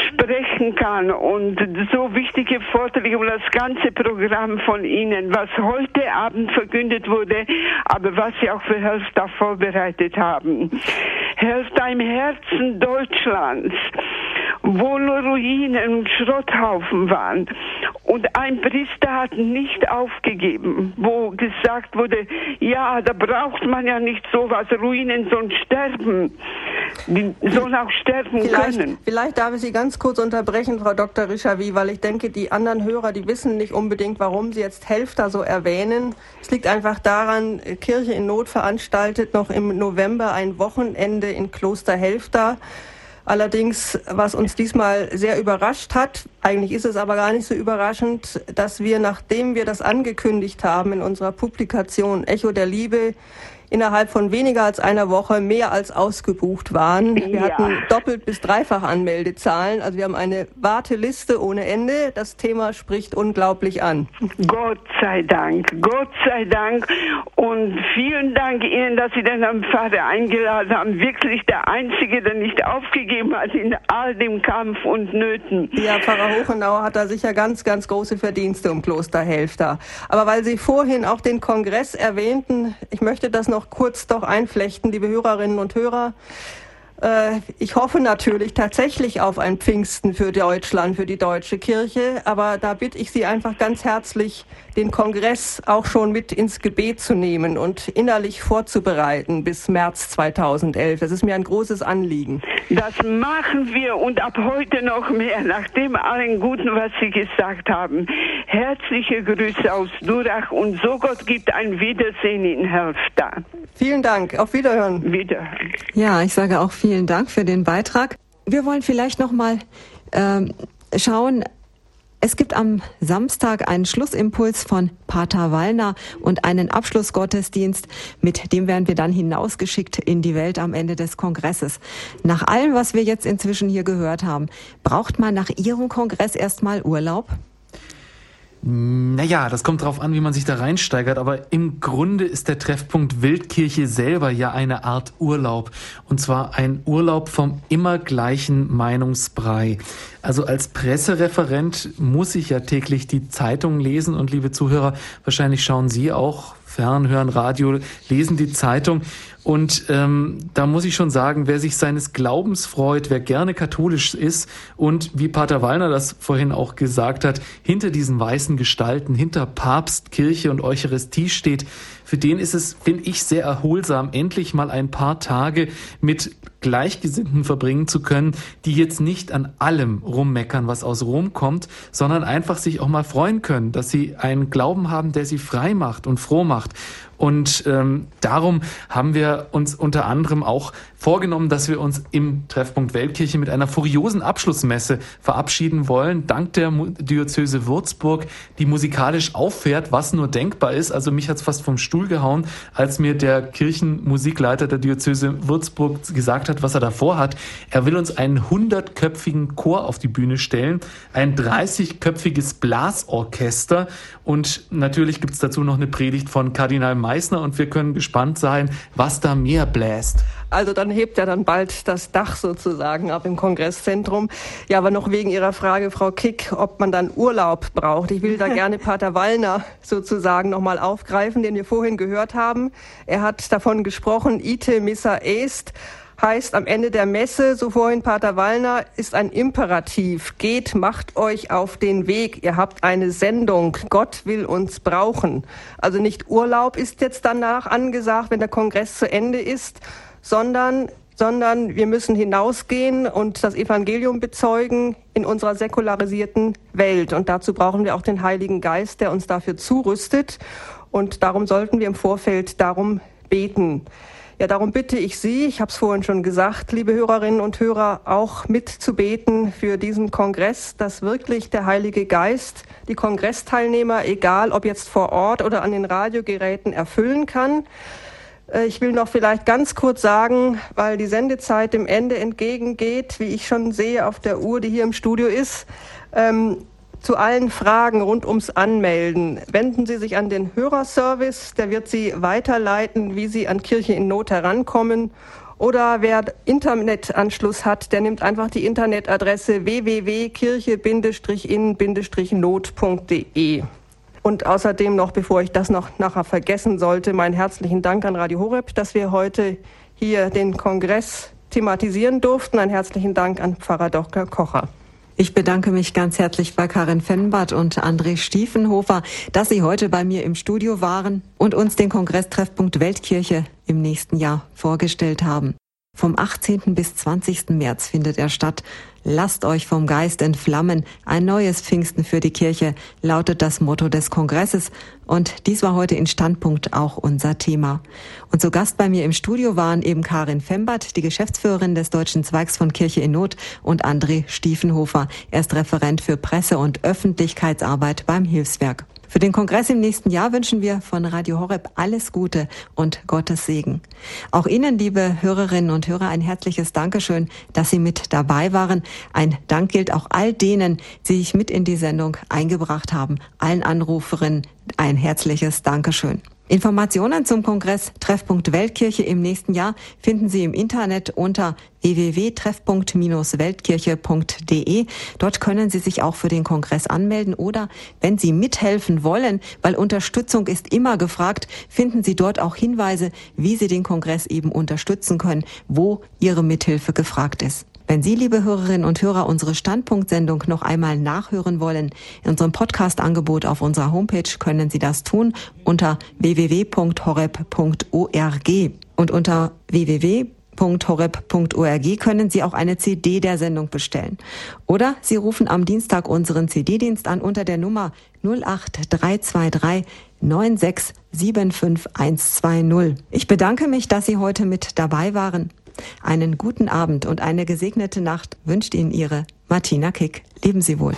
sprechen kann und so wichtige Vorträge und das ganze Programm von Ihnen, was heute Abend verkündet wurde, aber was Sie auch für Helfta vorbereitet haben. Helfta im Herzen Deutschlands, wo nur Ruinen und Schrotthaufen waren. Und ein Priester hat nicht aufgegeben, wo gesagt wurde, ja, da braucht man ja nicht sowas, Ruinen sollen sterben. Die sollen auch sterben vielleicht, können. Vielleicht darf ich Sie ganz kurz unterbrechen, Frau Dr. Rischavi, weil ich denke, die anderen Hörer, die wissen nicht unbedingt, warum Sie jetzt Helfter so erwähnen. Es liegt einfach daran, Kirche in Not veranstaltet noch im November ein Wochenende in Kloster Helfter. Allerdings, was uns diesmal sehr überrascht hat, eigentlich ist es aber gar nicht so überraschend, dass wir, nachdem wir das angekündigt haben in unserer Publikation Echo der Liebe, innerhalb von weniger als einer Woche mehr als ausgebucht waren. Wir ja. hatten doppelt bis dreifach Anmeldezahlen. Also wir haben eine Warteliste ohne Ende. Das Thema spricht unglaublich an. Gott sei Dank, Gott sei Dank. Und vielen Dank Ihnen, dass Sie den Pfarrer eingeladen haben. Wirklich der Einzige, der nicht aufgegeben hat in all dem Kampf und Nöten. Ja, Pfarrer Hochenauer hat da sicher ganz, ganz große Verdienste um Klosterhelfter. Aber weil Sie vorhin auch den Kongress erwähnten, ich möchte das noch noch kurz doch einflechten, liebe Hörerinnen und Hörer. Äh, ich hoffe natürlich tatsächlich auf ein Pfingsten für Deutschland, für die deutsche Kirche, aber da bitte ich Sie einfach ganz herzlich, den Kongress auch schon mit ins Gebet zu nehmen und innerlich vorzubereiten bis März 2011. Das ist mir ein großes Anliegen. Das machen wir und ab heute noch mehr, nach dem allen Guten, was Sie gesagt haben. Herzliche Grüße aus Durach und so Gott gibt ein Wiedersehen in Helfta. Vielen Dank. Auf Wiederhören. Wiederhören. Ja, ich sage auch vielen Dank für den Beitrag. Wir wollen vielleicht noch mal ähm, schauen. Es gibt am Samstag einen Schlussimpuls von Pater Wallner und einen Abschlussgottesdienst, mit dem werden wir dann hinausgeschickt in die Welt am Ende des Kongresses. Nach allem, was wir jetzt inzwischen hier gehört haben, braucht man nach Ihrem Kongress erstmal Urlaub? Naja, das kommt drauf an, wie man sich da reinsteigert, aber im Grunde ist der Treffpunkt Wildkirche selber ja eine Art Urlaub. Und zwar ein Urlaub vom immer gleichen Meinungsbrei. Also als Pressereferent muss ich ja täglich die Zeitung lesen und liebe Zuhörer, wahrscheinlich schauen Sie auch fern, hören Radio, lesen die Zeitung. Und ähm, da muss ich schon sagen, wer sich seines Glaubens freut, wer gerne katholisch ist und wie Pater Wallner das vorhin auch gesagt hat, hinter diesen weißen Gestalten, hinter Papst, Kirche und Eucharistie steht, für den ist es, finde ich, sehr erholsam, endlich mal ein paar Tage mit Gleichgesinnten verbringen zu können, die jetzt nicht an allem rummeckern, was aus Rom kommt, sondern einfach sich auch mal freuen können, dass sie einen Glauben haben, der sie frei macht und froh macht. Und ähm, darum haben wir uns unter anderem auch vorgenommen, dass wir uns im Treffpunkt Weltkirche mit einer furiosen Abschlussmesse verabschieden wollen, dank der Diözese Würzburg, die musikalisch auffährt, was nur denkbar ist. Also mich hat's fast vom Stuhl gehauen, als mir der Kirchenmusikleiter der Diözese Würzburg gesagt hat, was er davor hat. Er will uns einen hundertköpfigen Chor auf die Bühne stellen, ein 30-köpfiges Blasorchester und natürlich gibt's dazu noch eine Predigt von Kardinal Meissner und wir können gespannt sein, was da mehr bläst. Also dann hebt er dann bald das Dach sozusagen ab im Kongresszentrum. Ja, aber noch wegen Ihrer Frage, Frau Kick, ob man dann Urlaub braucht. Ich will da gerne Pater Wallner sozusagen nochmal aufgreifen, den wir vorhin gehört haben. Er hat davon gesprochen, ite missa est heißt am Ende der Messe, so vorhin Pater Wallner, ist ein Imperativ. Geht, macht euch auf den Weg. Ihr habt eine Sendung. Gott will uns brauchen. Also nicht Urlaub ist jetzt danach angesagt, wenn der Kongress zu Ende ist, sondern sondern wir müssen hinausgehen und das Evangelium bezeugen in unserer säkularisierten Welt. Und dazu brauchen wir auch den Heiligen Geist, der uns dafür zurüstet. Und darum sollten wir im Vorfeld darum beten. Ja, darum bitte ich Sie, ich habe es vorhin schon gesagt, liebe Hörerinnen und Hörer, auch mitzubeten für diesen Kongress, dass wirklich der Heilige Geist die Kongressteilnehmer, egal ob jetzt vor Ort oder an den Radiogeräten, erfüllen kann. Äh, ich will noch vielleicht ganz kurz sagen, weil die Sendezeit dem Ende entgegengeht, wie ich schon sehe auf der Uhr, die hier im Studio ist. Ähm, zu allen Fragen rund ums Anmelden wenden Sie sich an den Hörerservice. Der wird Sie weiterleiten, wie Sie an Kirche in Not herankommen. Oder wer Internetanschluss hat, der nimmt einfach die Internetadresse www.kirche-in-not.de. Und außerdem noch, bevor ich das noch nachher vergessen sollte, meinen herzlichen Dank an Radio Horeb, dass wir heute hier den Kongress thematisieren durften. Einen herzlichen Dank an Pfarrer Dr. Kocher. Ich bedanke mich ganz herzlich bei Karin Fennbart und André Stiefenhofer, dass Sie heute bei mir im Studio waren und uns den Kongresstreffpunkt Weltkirche im nächsten Jahr vorgestellt haben. Vom 18. bis 20. März findet er statt. Lasst euch vom Geist entflammen. Ein neues Pfingsten für die Kirche lautet das Motto des Kongresses. Und dies war heute in Standpunkt auch unser Thema. Und zu Gast bei mir im Studio waren eben Karin Fembert, die Geschäftsführerin des Deutschen Zweigs von Kirche in Not und André Stiefenhofer. Er ist Referent für Presse- und Öffentlichkeitsarbeit beim Hilfswerk. Für den Kongress im nächsten Jahr wünschen wir von Radio Horeb alles Gute und Gottes Segen. Auch Ihnen, liebe Hörerinnen und Hörer, ein herzliches Dankeschön, dass Sie mit dabei waren. Ein Dank gilt auch all denen, die sich mit in die Sendung eingebracht haben. Allen Anruferinnen ein herzliches Dankeschön. Informationen zum Kongress Treffpunkt Weltkirche im nächsten Jahr finden Sie im Internet unter www.treffpunkt-weltkirche.de. Dort können Sie sich auch für den Kongress anmelden oder wenn Sie mithelfen wollen, weil Unterstützung ist immer gefragt, finden Sie dort auch Hinweise, wie Sie den Kongress eben unterstützen können, wo Ihre Mithilfe gefragt ist. Wenn Sie, liebe Hörerinnen und Hörer, unsere Standpunktsendung noch einmal nachhören wollen, in unserem Podcast-Angebot auf unserer Homepage können Sie das tun unter www.horeb.org und unter www horeb.org können Sie auch eine CD der Sendung bestellen. Oder Sie rufen am Dienstag unseren CD-Dienst an unter der Nummer 08323 9675120. Ich bedanke mich, dass Sie heute mit dabei waren. Einen guten Abend und eine gesegnete Nacht wünscht Ihnen Ihre Martina Kick. Leben Sie wohl.